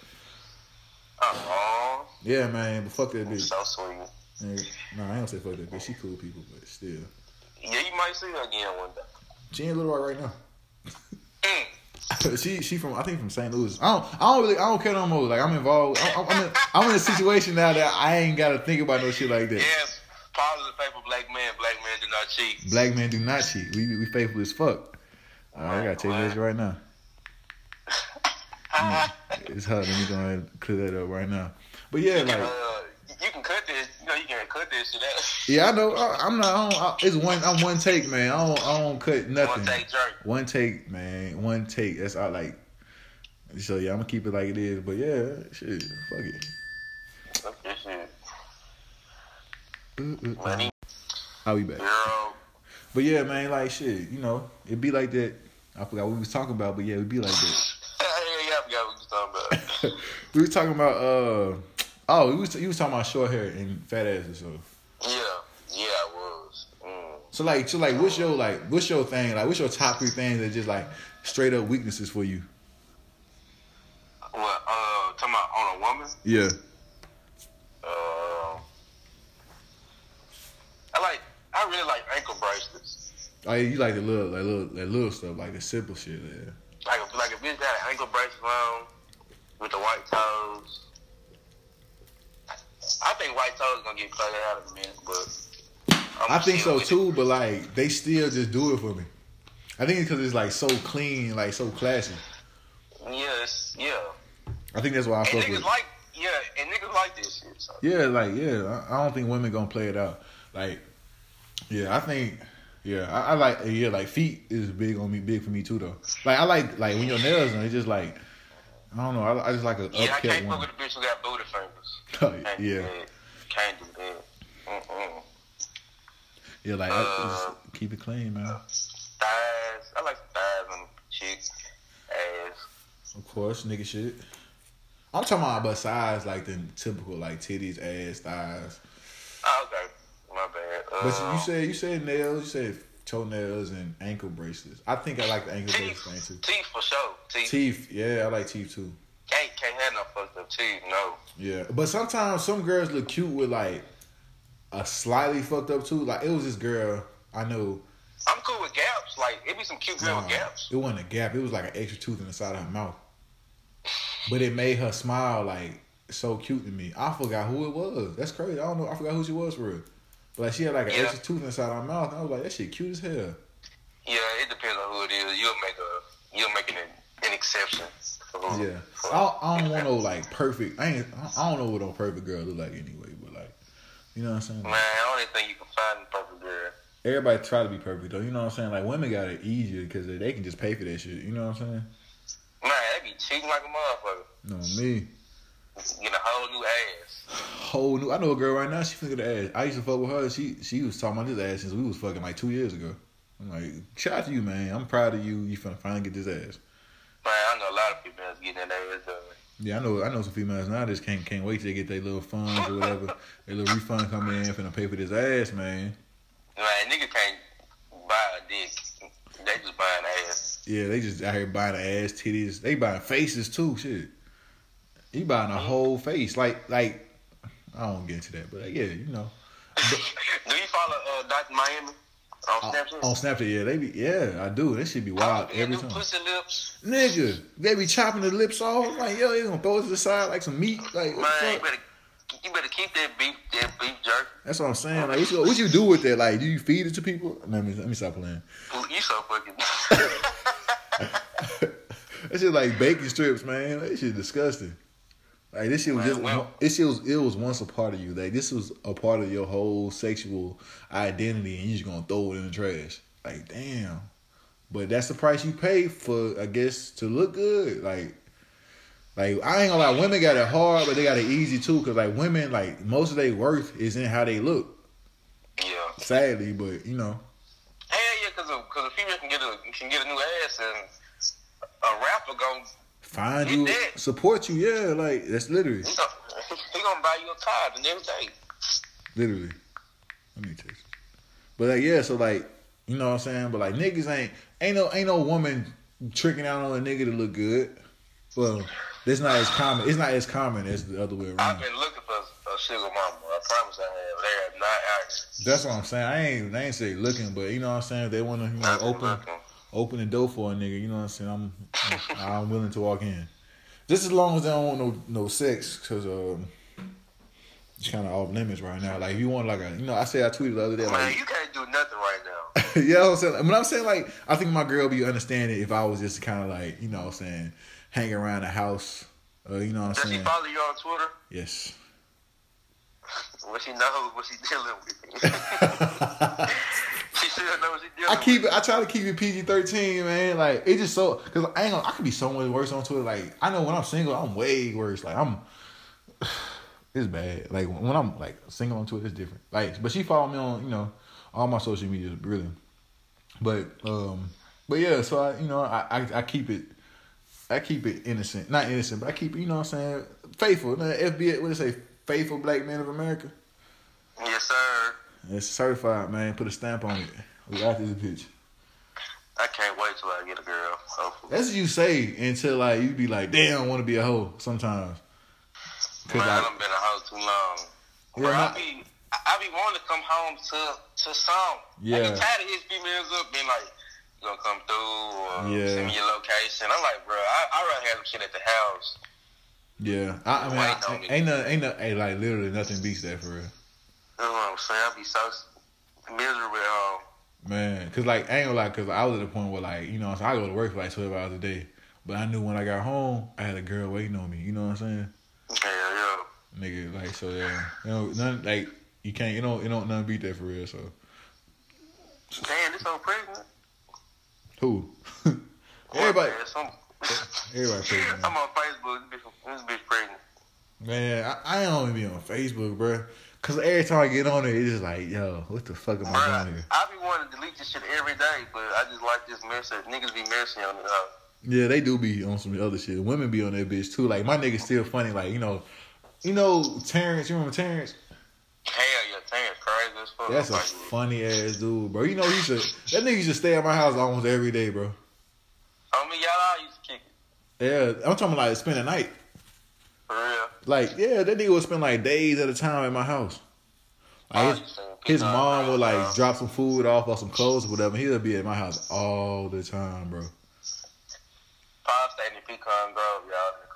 Uh-oh. Yeah, man. But fuck that bitch. So sweet. And, no, I ain't gonna say fuck that bitch. She cool people, but still. Yeah, you might see her again one day. She in Little Rock right now. [LAUGHS] She she from I think from St. Louis. I don't I don't really I don't care no more. Like I'm involved. I'm, I'm, in, I'm in a situation now that I ain't got to think about no shit like that. Yes, Paul is a faithful black man. Black men do not cheat. Black men do not cheat. We we faithful as fuck. All right, I gotta take this right now. Mm, [LAUGHS] it's hard. Let me go ahead and clear that up right now. But yeah, like uh, you can cut this. You know, you can cut this [LAUGHS] out. yeah, I know. I, I'm not. I don't, I, it's one. I'm one take, man. I don't. I don't cut nothing. One take jerk. One take, man. One take. That's all. Like. So yeah, I'm gonna keep it like it is. But yeah, shit, fuck it. Fuck this shit. Money, I'll be back. girl. But yeah, man, like shit, you know, it'd be like that. I forgot what we was talking about, but yeah, it would be like that. [LAUGHS] yeah, yeah, I forgot what you talking about. [LAUGHS] we was talking about uh oh, we was you was talking about short hair and fat asses. So yeah, yeah, I was. Mm. so like so like what's your like what's your thing like what's your top three things that just like straight up weaknesses for you? What? Uh, talking about on a woman. Yeah. Uh, I like. I really like ankle bracelets. Oh yeah, you like the little like little that little stuff like the simple shit. Yeah. Like like a bitch got an ankle bracelet on with the white toes. I think white toes gonna get played out in a minute, but I think so too, but like they still just do it for me. I think it's because it's like so clean, like so classy. Yes, Yeah. I think that's why I And fuck with. like, yeah, and niggas like this shit. So. Yeah, like yeah, I, I don't think women gonna play it out. Like, yeah, I think, yeah, I, I like yeah, like feet is big on me, big for me too though. Like I like like when your nails done, it's just like I don't know, I, I just like a Yeah, I can't fuck with a bitch who got booty fingers. [LAUGHS] Can't do yeah, that. Can't do that. Mm-mm. yeah, like Uh, just keep it clean, man. Thighs. I like thighs on chicks. Ass. Of course, nigga shit. I'm talking about besides like the typical like titties, ass, thighs. Oh, okay. My bad. Uh, But you said you said nails, you said toenails and ankle bracelets. I think I like the ankle teeth. bracelets thing too. Teeth for sure. Teeth. Teeth, yeah, I like teeth too. Can't, can't have no fucked up teeth. No. Yeah, but sometimes some girls look cute with like a slightly fucked up tooth. Like it was this girl I know. I'm cool with gaps. Like, it be some cute girl nah, with gaps. it wasn't a gap. It was like an extra tooth in the side of her mouth. But it made her smile like so cute to me. I forgot who it was. That's crazy. I don't know. I forgot who she was for real. But like she had like an Yeah. extra tooth inside her mouth. And I was like, that shit cute as hell. Yeah, it depends on who it is. You'll make a, you'll make an, an exception. Yeah, for- I don't, I don't want no like perfect. I ain't. I don't know what a perfect girl look like anyway. But like, you know what I'm saying? Man, I don't even think you can find the perfect girl. Everybody try to be perfect though. You know what I'm saying? Like women got it easier because they, they can just pay for that shit. You know what I'm saying? Man, they be cheating like a motherfucker. No me. Get a whole new ass. Whole new. I know a girl right now. She finna get the ass. I used to fuck with her. She she was talking about this ass since we was fucking like two years ago. I'm like, shout out to you, man. I'm proud of you. You finna finally get this ass. Man, I know a lot of that's getting that ass. Yeah, I know. I know some females now just can't can't wait till they get their little funds or whatever. [LAUGHS] their little refund coming in finna pay for this ass, man. Man, nigga can't buy a dick. They just buying ass. Yeah, they just out here buying ass, titties. They buying faces too. Shit, he buying a whole face. Like, like I don't get into that, but yeah, you know, [LAUGHS] Do you follow uh, Dr. Miami on on, oh, Snapchat? on oh, Snapchat, yeah, they be, yeah, I do. That should be wild every time. pussy lips. Nigga, they be chopping the lips off. I'm like, yo, they gonna throw it to the side like some meat. Like, what Man, you better, you better keep that beef, that beef jerky. That's what I'm saying. Like, what you, what you do with that? Like, do you feed it to people? Let me let me stop playing. You so fucking. [LAUGHS] [LAUGHS] That shit like bacon strips, man. That shit disgusting. Like this shit was just well- this shit was it was once a part of you. Like this was a part of your whole sexual identity, and you just gonna throw it in the trash. Like damn. But that's the price you pay for, I guess, to look good. Like, like I ain't gonna lie, women got it hard, but they got it easy too. Cause like women, like most of their worth is in how they look. yeah. Sadly, but you know, Hell yeah, because a, cause a female can get a can get a new ass and a rapper gon' find You did. support you. Yeah, like that's literally, he gon' he gonna buy you a card and everything. literally. Let me text. But like, yeah, so like, you know what I'm saying. But like, niggas ain't ain't no ain't no woman tricking out on a nigga to look good. Well, it's not as common. It's not as common as the other way around. I've been looking for a sugar mama. I promise I have. They are not out. That's what I'm saying. I ain't I ain't say looking, but you know what I'm saying. They want to you know, open looking. Open the door for a nigga. You know what I'm saying. I'm I'm willing to walk in, just as long as they don't want no no sex, cause um, it's kind of off limits right now. Like if you want like a you know I said I tweeted the other day Man, like you can't do nothing right now. you know what I'm saying. But I'm saying like I think my girl be understanding if I was just kind of like you know what I'm saying hang around the house. Uh, you know what I'm saying? Does she follow you on Twitter? Yes. [LAUGHS] What she knows what she dealing with. [LAUGHS] [LAUGHS] she she dealing I keep it. I try to keep it PG thirteen, man. Like it just so because I ain't. Gonna, I could be so much worse on Twitter. Like I know when I'm single, I'm way worse. Like I'm. [SIGHS] It's bad. Like when I'm like single on Twitter, it's different. Like, but she followed me on you know all my social media, is really. But um, but yeah. So I you know I I, I keep it. I keep it innocent, not innocent, but I keep it. You know what I'm saying? Faithful. The FBI. What they say? Faithful Black Men of America. Yes, sir. It's certified, man. Put a stamp on it. We got this bitch. I can't wait till I get a girl. Hopefully. That's what you say until like you be like, damn, I want to be a hoe sometimes. Cause Man, like, I've been a hoe too long. Bro, I be I I be wanting to come home to to some. I Yeah. be tired of his females up being like, you gonna come through or Yeah. send me your location. I'm like, bro, I I rather have some shit at the house. yeah, I, I mean, I, ain't no, ain't no, hey, like literally nothing beats that for real. You know what I'm saying? I be so Miserable at home. Man, cause like I ain't gonna lie, cause I was at the point where like you know so I go to work for like twelve hours a day, but I knew when I got home I had a girl waiting on me. You know what I'm saying? Hell yeah. Nigga, like so yeah, you know none like you can't you know you don't none beat that for real. So Damn, this on pregnant. who? [LAUGHS] everybody, Man, some, [LAUGHS] everybody pregnant. I'm on Facebook. This bitch, this bitch pregnant. Man, I, I don't even be on Facebook, bro. Cause every time I get on there, it's just like, yo, what the fuck am I doing here? I be wanting to delete this shit every day, but I just like this message. Niggas be messy on it. Huh? Yeah, they do be on some other shit. Women be on that bitch too. Like my nigga still funny. Like you know, you know Terrence. You remember Terrence? Hell yeah, Terrence crazy as fuck. That's a funny ass dude, bro. You know he should. That nigga used to stay at my house almost every day, bro. On me, y'all all used to kick it. Yeah, I'm talking like spend a night. Like yeah, that nigga would spend like days at a time at my house. Like his, his mom would like drop some food off or some clothes or whatever. He'll be at my house all the time, bro. Paul stayed in Pecan Grove, y'all.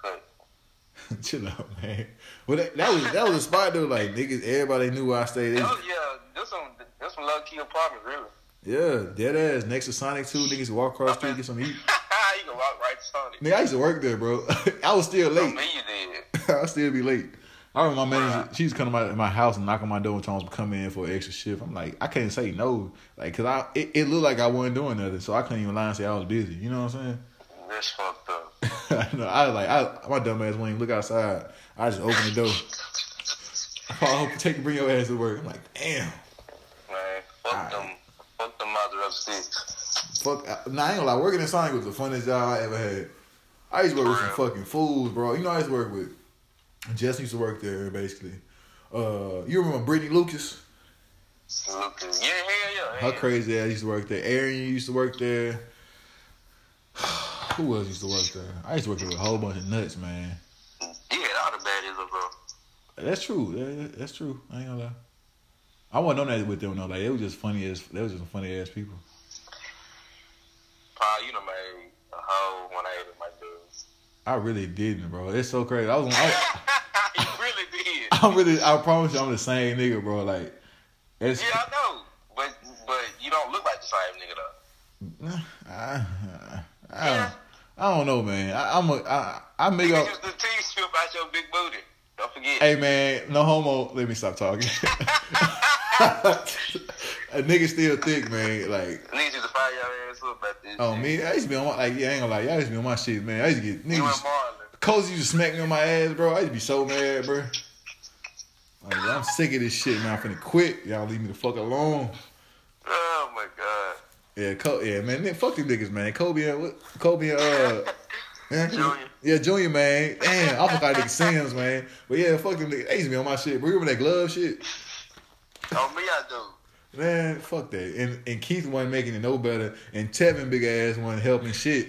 [LAUGHS] Chill out, man. Well, that, that was that was a spot though. Like niggas, everybody knew where I stayed. Oh yeah, this some this some low key apartment, really. Yeah, dead ass next to Sonic Two. Niggas walk across the street get some eat. [LAUGHS] you can walk right to Sonic. Nigga, I used to work there, bro. [LAUGHS] I was still late. me, you did. [LAUGHS] I still be late. I remember my manager. She was coming to my, my house and knocking on my door and trying to come in for an extra shift. I'm like, I can't say no, like, cause I it, it looked like I wasn't doing nothing, so I couldn't even lie and say I was busy. You know what I'm saying? That's fucked up. saying? no, I was like, I my dumb ass wouldn't even look outside. I just opened the door. I hope take bring your ass to work. I'm like, damn. Man, fuck Alright. them. Fuck them mother. Fuck. I- Nah, I ain't gonna lie. Working in Sonic was the funnest job I ever had. I used to work with some fucking fools, bro. You know, I used to work with. Jess used to work there, basically. Uh, you remember Brittany Lucas? Lucas. Yeah, hell yeah. Her crazy ass used to work there. Aaron used to work there. [SIGHS] Who else used to work there? I used to work there with a whole bunch of nuts, man. Had all the baddies bro. That's true. That- that- That's true. I ain't gonna lie. I wasn't on that with them though. Like they was just funny as they was just funny ass people. Paul, you done made a whole 180, my dude. I really didn't, bro. It's so crazy. I was. I, [LAUGHS] you really did. [LAUGHS] I'm really. I promise you, I'm the same nigga, bro. Like, it's. Yeah, I know. But but you don't look like the same nigga though. [SIGHS] I, I, don't, I don't know, man. I, I'm a. I, I make [LAUGHS] up. used to tease you about your big booty. Don't forget. Hey, man, no homo. Let me stop talking. [LAUGHS] a nigga still thick, man. Like, Niggas used to fire your ass up about this. oh shit. me, I used to be on my like. Yeah, I ain't gonna lie. Y'all used to be on my shit, man. I used to get You and niggas. Cozy used to smack me on my ass, bro. I used to be so mad, bro. Like, I'm sick of this shit, man. I'm finna quit. Y'all leave me the fuck alone. Oh my god. Yeah, Co- yeah, man. Fuck them niggas, man. Kobe and what? Kobe and uh, [LAUGHS] man, Junior. Yeah, Junior, man. Damn, I forgot nigga Sims, man. But yeah, fuck them niggas. They used to be on my shit. Bro, you remember that glove shit? On me, I do. Man, fuck that. And and Keith wasn't making it no better. And Tevin big ass wasn't helping shit.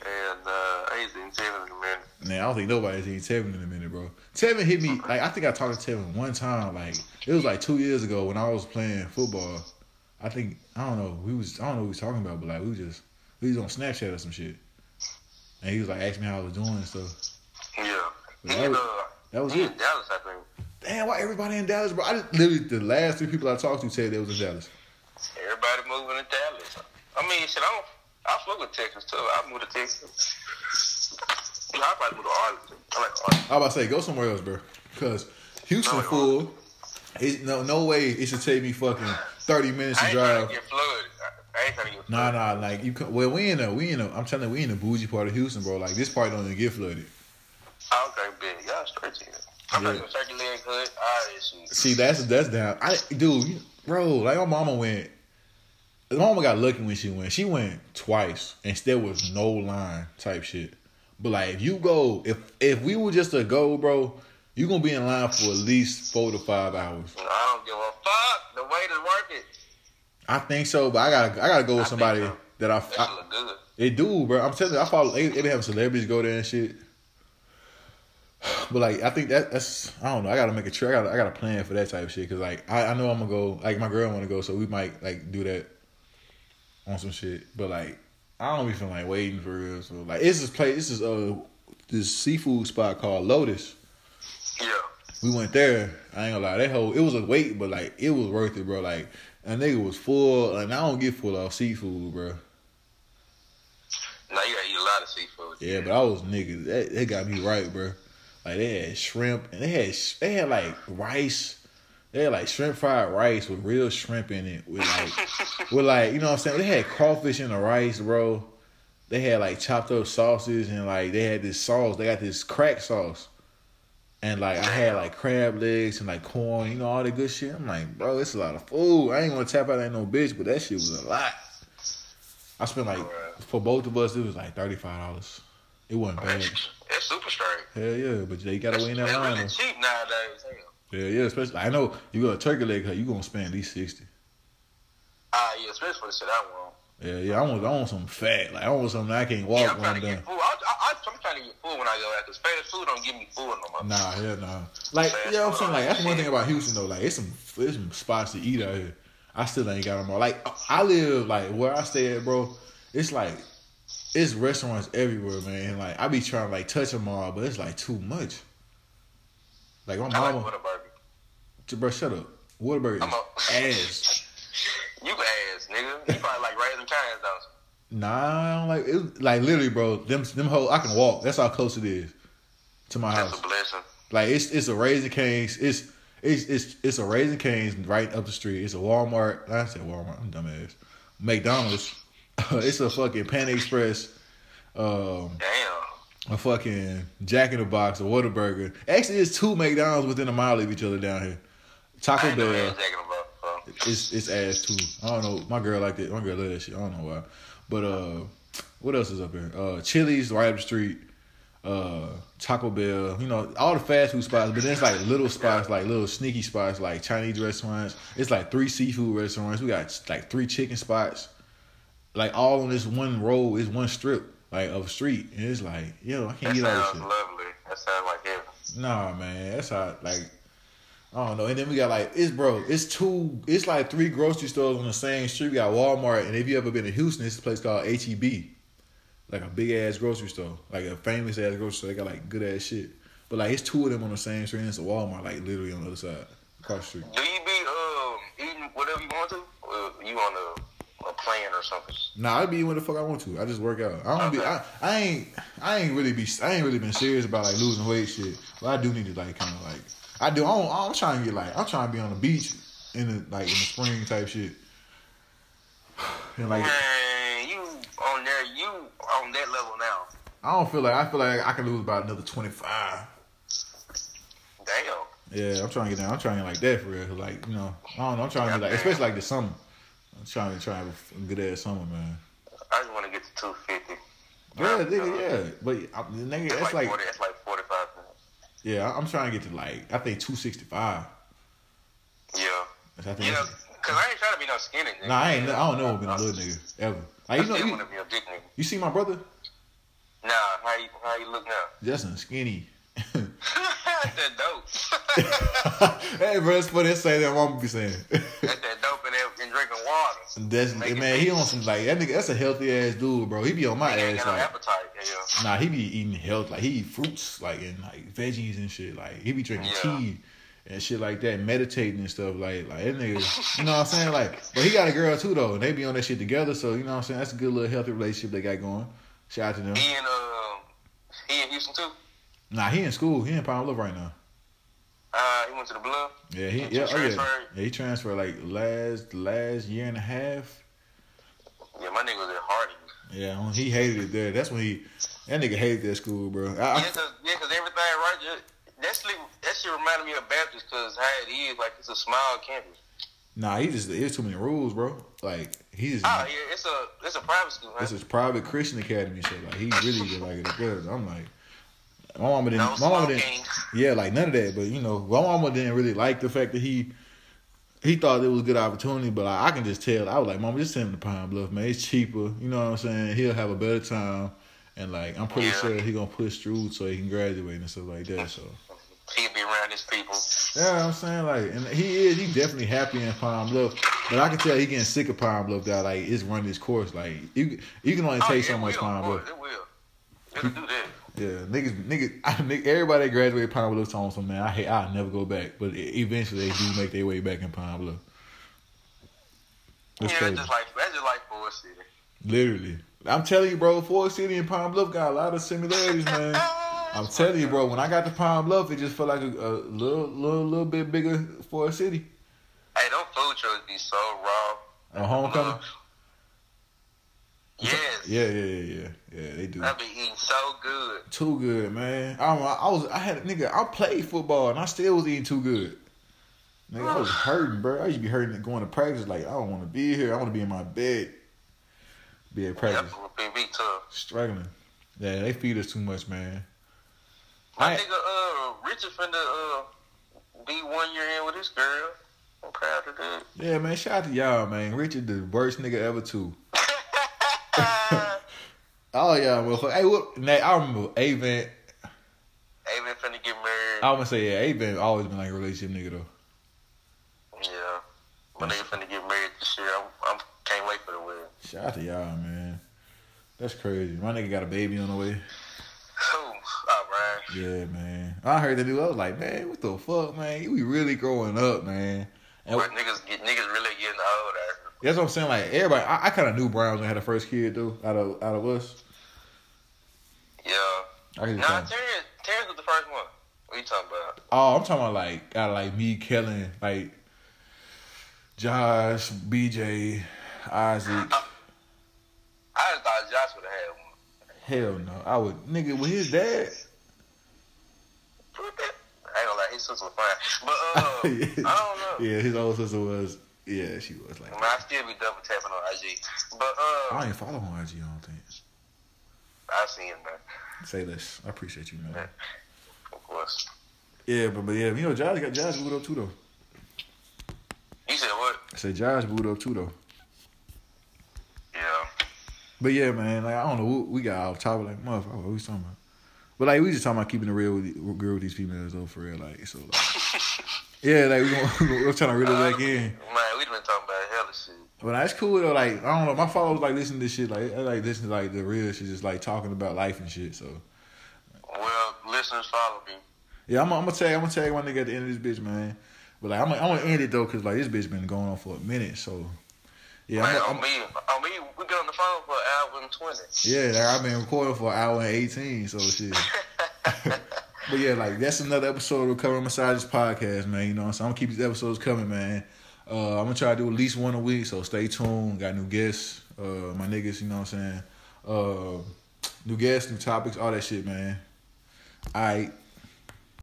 And uh, I to tell him in a minute. Man, I don't think nobody's seen Tevin in a minute, bro. Tevin hit me like I think I talked to Tevin one time, like it was like two years ago when I was playing football. I think I don't know. We was I don't know what we was talking about, but like we was just we was on Snapchat or some shit. And he was like asking me how I was doing and stuff. Yeah. That He in, was- uh, that was it. in Dallas, I think. Damn, why everybody in Dallas, bro? I just literally the last three people I talked to said they was in Dallas. Everybody moving to Dallas. I mean, shit, I don't. I fuck with Texas too. I moved to Texas. I probably moved to Arlington. I like Arlington. I about to say go somewhere else, bro. Cause Houston No, full. It's, no, no way it should take me fucking thirty minutes to drive. to get flooded. I, I ain't trying to get flooded. nah, like you. co- Well, we in a, we in a. I'm telling you, we in the bougie part of Houston, bro. Like this part don't even get flooded. Okay, big. Y'all straight to it. I'm Yeah. trying to go Turkey Leg Hut. Ah, All this shit. See, that's that's down. I dude, bro. Like my mama went. My mama got lucky when she went. She went twice, and there was no line type shit. But like, if you go, if if we were just to go, bro, you gonna be in line for at least four to five hours. I don't give a fuck. The way to work it. I think so, but I gotta I gotta go with I somebody so. that I, That I look good. they do, bro. I'm telling you, I follow. They, they having celebrities go there and shit. [SIGHS] But like, I think that that's I don't know. I gotta make a trip. I gotta I gotta plan for that type of shit because like I, I know I'm gonna go. Like my girl want to go, so we might like do that on some shit. But like, I don't be feeling like waiting for real. So like, it's this place. This is uh this seafood spot called Lotus. Yeah. we went there. I ain't gonna lie, that whole it was a wait, but like it was worth it, bro. Like a nigga was full, and I don't get full off seafood, bro. Now you gotta eat a lot of seafood. Yeah, but I was nigga. That, that got me right, bro. Like they had shrimp and they had they had like rice. They had like shrimp fried rice with real shrimp in it. With like [LAUGHS] with like you know what I'm saying. They had crawfish in the rice, bro. They had like chopped up sauces and like they had this sauce. They got this crack sauce. And like I had like crab legs and like corn, you know, all the good shit. I'm like, bro, it's a lot of food. I ain't gonna tap out ain't no bitch, but that shit was a lot. I spent like for both of us, it was like thirty five dollars. It wasn't bad. It's super straight. Hell yeah, but they gotta wait in that line. really cheap nowadays. Hell. Yeah, yeah, especially I know you go to turkey leg you gonna spend at least sixty. Ah, yeah, especially for the shit I want. Yeah, yeah, I want I want something fat. Like I want something I can't walk Yeah, I'm trying one to day. food. I, I, I, I'm trying to get food when I go out because fast food don't give me food no more. Nah, hell nah. Like, you know I'm saying? Like, that's one thing about Houston, though. Like, it's some, it's some spots to eat out here. I still ain't got them all. Like, I live, like, where I stay at, bro, it's like, it's restaurants everywhere, man. Like, I be trying to, like, touch them all, but it's, like, too much. Like, my I like mama, Whataburger. bro, shut up. Whataburger I'm is a- ass. [LAUGHS] You ass, nigga. You probably like raising you? Nah, I don't like, it, like, literally, bro, them, them whole, I can walk. That's how close it is to my house. A blessing. Like it's it's a Raising Cane's. It's it's it's it's a Raising Cane's right up the street. It's a Walmart. I said Walmart. I'm dumbass. McDonald's. [LAUGHS] it's a fucking Pan Express. Um, Damn. a fucking Jack in the Box, a Whataburger. Actually, it's two McDonald's within a mile of each other down here. Taco Bell. what Jack in the Box, so. It's it's ass too. I don't know. My girl like it. My girl love that shit. I don't know why. But uh, what else is up here? Uh, Chili's right up the street. Uh, Taco Bell. You know all the fast food spots. But then it's like little spots, like little sneaky spots, like Chinese restaurants. It's like three seafood restaurants. We got like three chicken spots. Like all on this one road is one strip like of street, and it's like yo, I can't That get all this sounds shit. lovely. That sounds like heaven. Nah, man, that's how like I don't know. And then we got like it's bro, it's two, it's like three grocery stores on the same street. We got Walmart, and if you ever been to Houston, it's a place called HEB, like a big ass grocery store, like a famous ass grocery store. They got like good ass shit. But like it's two of them on the same street. And it's a Walmart, like literally on the other side, across the street. Do you be um eating whatever you want to? Or you on a, a plan or something? Nah, I be when the fuck I want to. I just work out. I don't be. I, I ain't. I ain't really be. I ain't really been serious about like losing weight shit. But I do need to like kind of like. I do. I don't, I'm trying to get like. I'm trying to be on the beach in the like in the spring type shit. [SIGHS] And like Man, you on there? You on that level now? I don't feel like I feel like I can lose about another 25. Damn. Yeah, I'm trying to get down. I'm trying to get like that for real. Like you know, I don't know. I'm trying to like especially like the summer. I'm trying to try a good ass summer, man. I just want to get to two fifty. Yeah, nigga, yeah. But I, nigga, That's that's like, like 40, that's like five. Yeah. I'm trying to get to like I think 265. Yeah. I think Yeah, cause I ain't trying to be no skinny nigga. Nah, I ain't. I don't know been a little nigga ever. I Like, you know, you, want to be a big nigga. you see my brother? Nah, how you how you look now? Justin skinny. [LAUGHS] [LAUGHS] that dope. [LAUGHS] hey, bro, it's funny. That's saying that mama be saying. That's that dope and, and drinking water. that's Make man. He on some like that nigga. That's a healthy ass dude, bro. He be on my He ain't ass got no like. appetite. Yeah. Nah, he be eating health like he eat fruits like and like veggies and shit. Like he be drinking Yeah. tea and shit like that, meditating and stuff. Like like that nigga, you know what I'm saying? Like, but he got a girl too though, and they be on that shit together. So you know what I'm saying? That's a good little healthy relationship they got going. Shout out to them. He in um he in Houston too. Nah, he in school. He in Pine Bluff right now. Uh, he went to the Blue. Yeah, he He yeah, oh yeah. yeah. He transferred like last last year and a half. Yeah, my nigga was at Harding. Yeah, he hated it there. That's when he that nigga hated that school, bro. I, Yeah, I, cause, everything right. Just, that shit, reminded me of Baptist, cause how it is, like it's a small campus. nah, he just there's too many rules, bro. Like he's just Oh yeah, it's a it's a private school. Huh? This is private Christian academy so Like he really did like it there. I'm like, my mama didn't. No my mama didn't. Yeah, like none of that. But you know, my mama didn't really like the fact that he he thought it was a good opportunity. But like, I can just tell. I was like, mama, just send him to Pine Bluff, man. It's cheaper. You know what I'm saying? He'll have a better time. And like, I'm pretty Yeah. sure he gonna push through so he can graduate and stuff like that. So. He'd be around his people. Yeah, I'm saying like, and he is. He definitely happy in Pine Bluff, but I can tell he getting sick of Pine Bluff. That like it's running its course. Like you, you can only Oh, take so much will, Pine Bluff. It will. It'll do that. Yeah, niggas, niggas, [LAUGHS] I, nigga, everybody that graduated Pine Bluff told some man, I hate, I'll never go back. But eventually, they do make their way back in Pine Bluff. That's yeah, crazy. just like that's just like Forrest City. Literally, I'm telling you, bro. Forrest City and Pine Bluff got a lot of similarities, man. [LAUGHS] I'm telling you, bro. When I got to Pine Bluff, it just felt like a, a little, little, little bit bigger Forrest City. Hey, them food trucks be so raw. A homecoming. Yes. Yeah, yeah, yeah, yeah, yeah. They do. I be eating so good. Too good, man. I, I was, I had a nigga. I played football and I still was eating too good. Nigga, I was [SIGHS] hurting, bro. I used to be hurting going to practice. Like I don't want to be here. I want to be in my bed. Be at practice, be tough. struggling. Yeah, they feed us too much, man. My I- nigga, uh, Richard finna uh be one year in with this girl. I'm proud of that. Yeah, man. Shout out to y'all, man. Richard, the worst nigga ever, too. [LAUGHS] [LAUGHS] Oh yeah, motherfucker. Hey, what? Nate, I remember Avent. Aven finna get married. I would say yeah, Avent always been like a relationship nigga though. Yeah. My nigga finna get married this year. I'm, I'm can't wait for the wedding. Shout out to y'all, man. That's crazy. My nigga got a baby on the way. Oh, all right. Yeah, man. I heard the news. I was like, man, what the fuck, man? We really growing up, man. And But niggas get niggas really getting older. that's what I'm saying. Like everybody, I, I kind of knew Browns had the first kid though, out of out of us. Yeah. I Nah. Terrence, Terrence was the first one. What you talking about? Oh, I'm talking about like out of like me, Kellen, like Josh, BJ, Isaac. I just thought Josh would have had one. Hell no, I would nigga with his dad. I ain't gonna lie, his sister was fine. But [LAUGHS] uh, I don't know. Yeah, his old sister was. Yeah, she was like. I, mean, I still be double tapping on IG. But I uh, ain't follow on IG. I think. I seen it, man. Say less. I appreciate you, man. Of course. Yeah, but but yeah, you know, Josh got Josh booed up too though. You said what? I said Josh booed up too though. Yeah. But yeah, man, like I don't know, we we got off topic like motherfucker. What we talking about? But like we just talking about keeping it real with real with these females though, for real. Like so, like, [LAUGHS] yeah, like we gonna, [LAUGHS] we're trying to reel it back uh, in. Man, we've been talking about hella shit. But that's cool though. Like I don't know, my followers like listen to this shit. Like I like listen to like the real shit, just like talking about life and shit. So Well, listeners follow me. yeah, I'm, I'm gonna tag I'm gonna tag my nigga at the end of this bitch, man. But like I'm gonna, I'm gonna end it though, cause like this bitch been going on for a minute. So yeah, Man, I'm, on me, on me, we been on the phone for an hour and twenty. yeah, like I've been recording for an hour and eighteen. So shit. [LAUGHS] But yeah, like that's another episode of Recovering Misogynist podcast, man. You know, so I'm gonna keep these episodes coming, man. Uh, I'm gonna try to do at least one a week, so stay tuned. Got new guests, uh, my niggas. You know what I'm saying? Uh, new guests, new topics, all that shit, man. All right.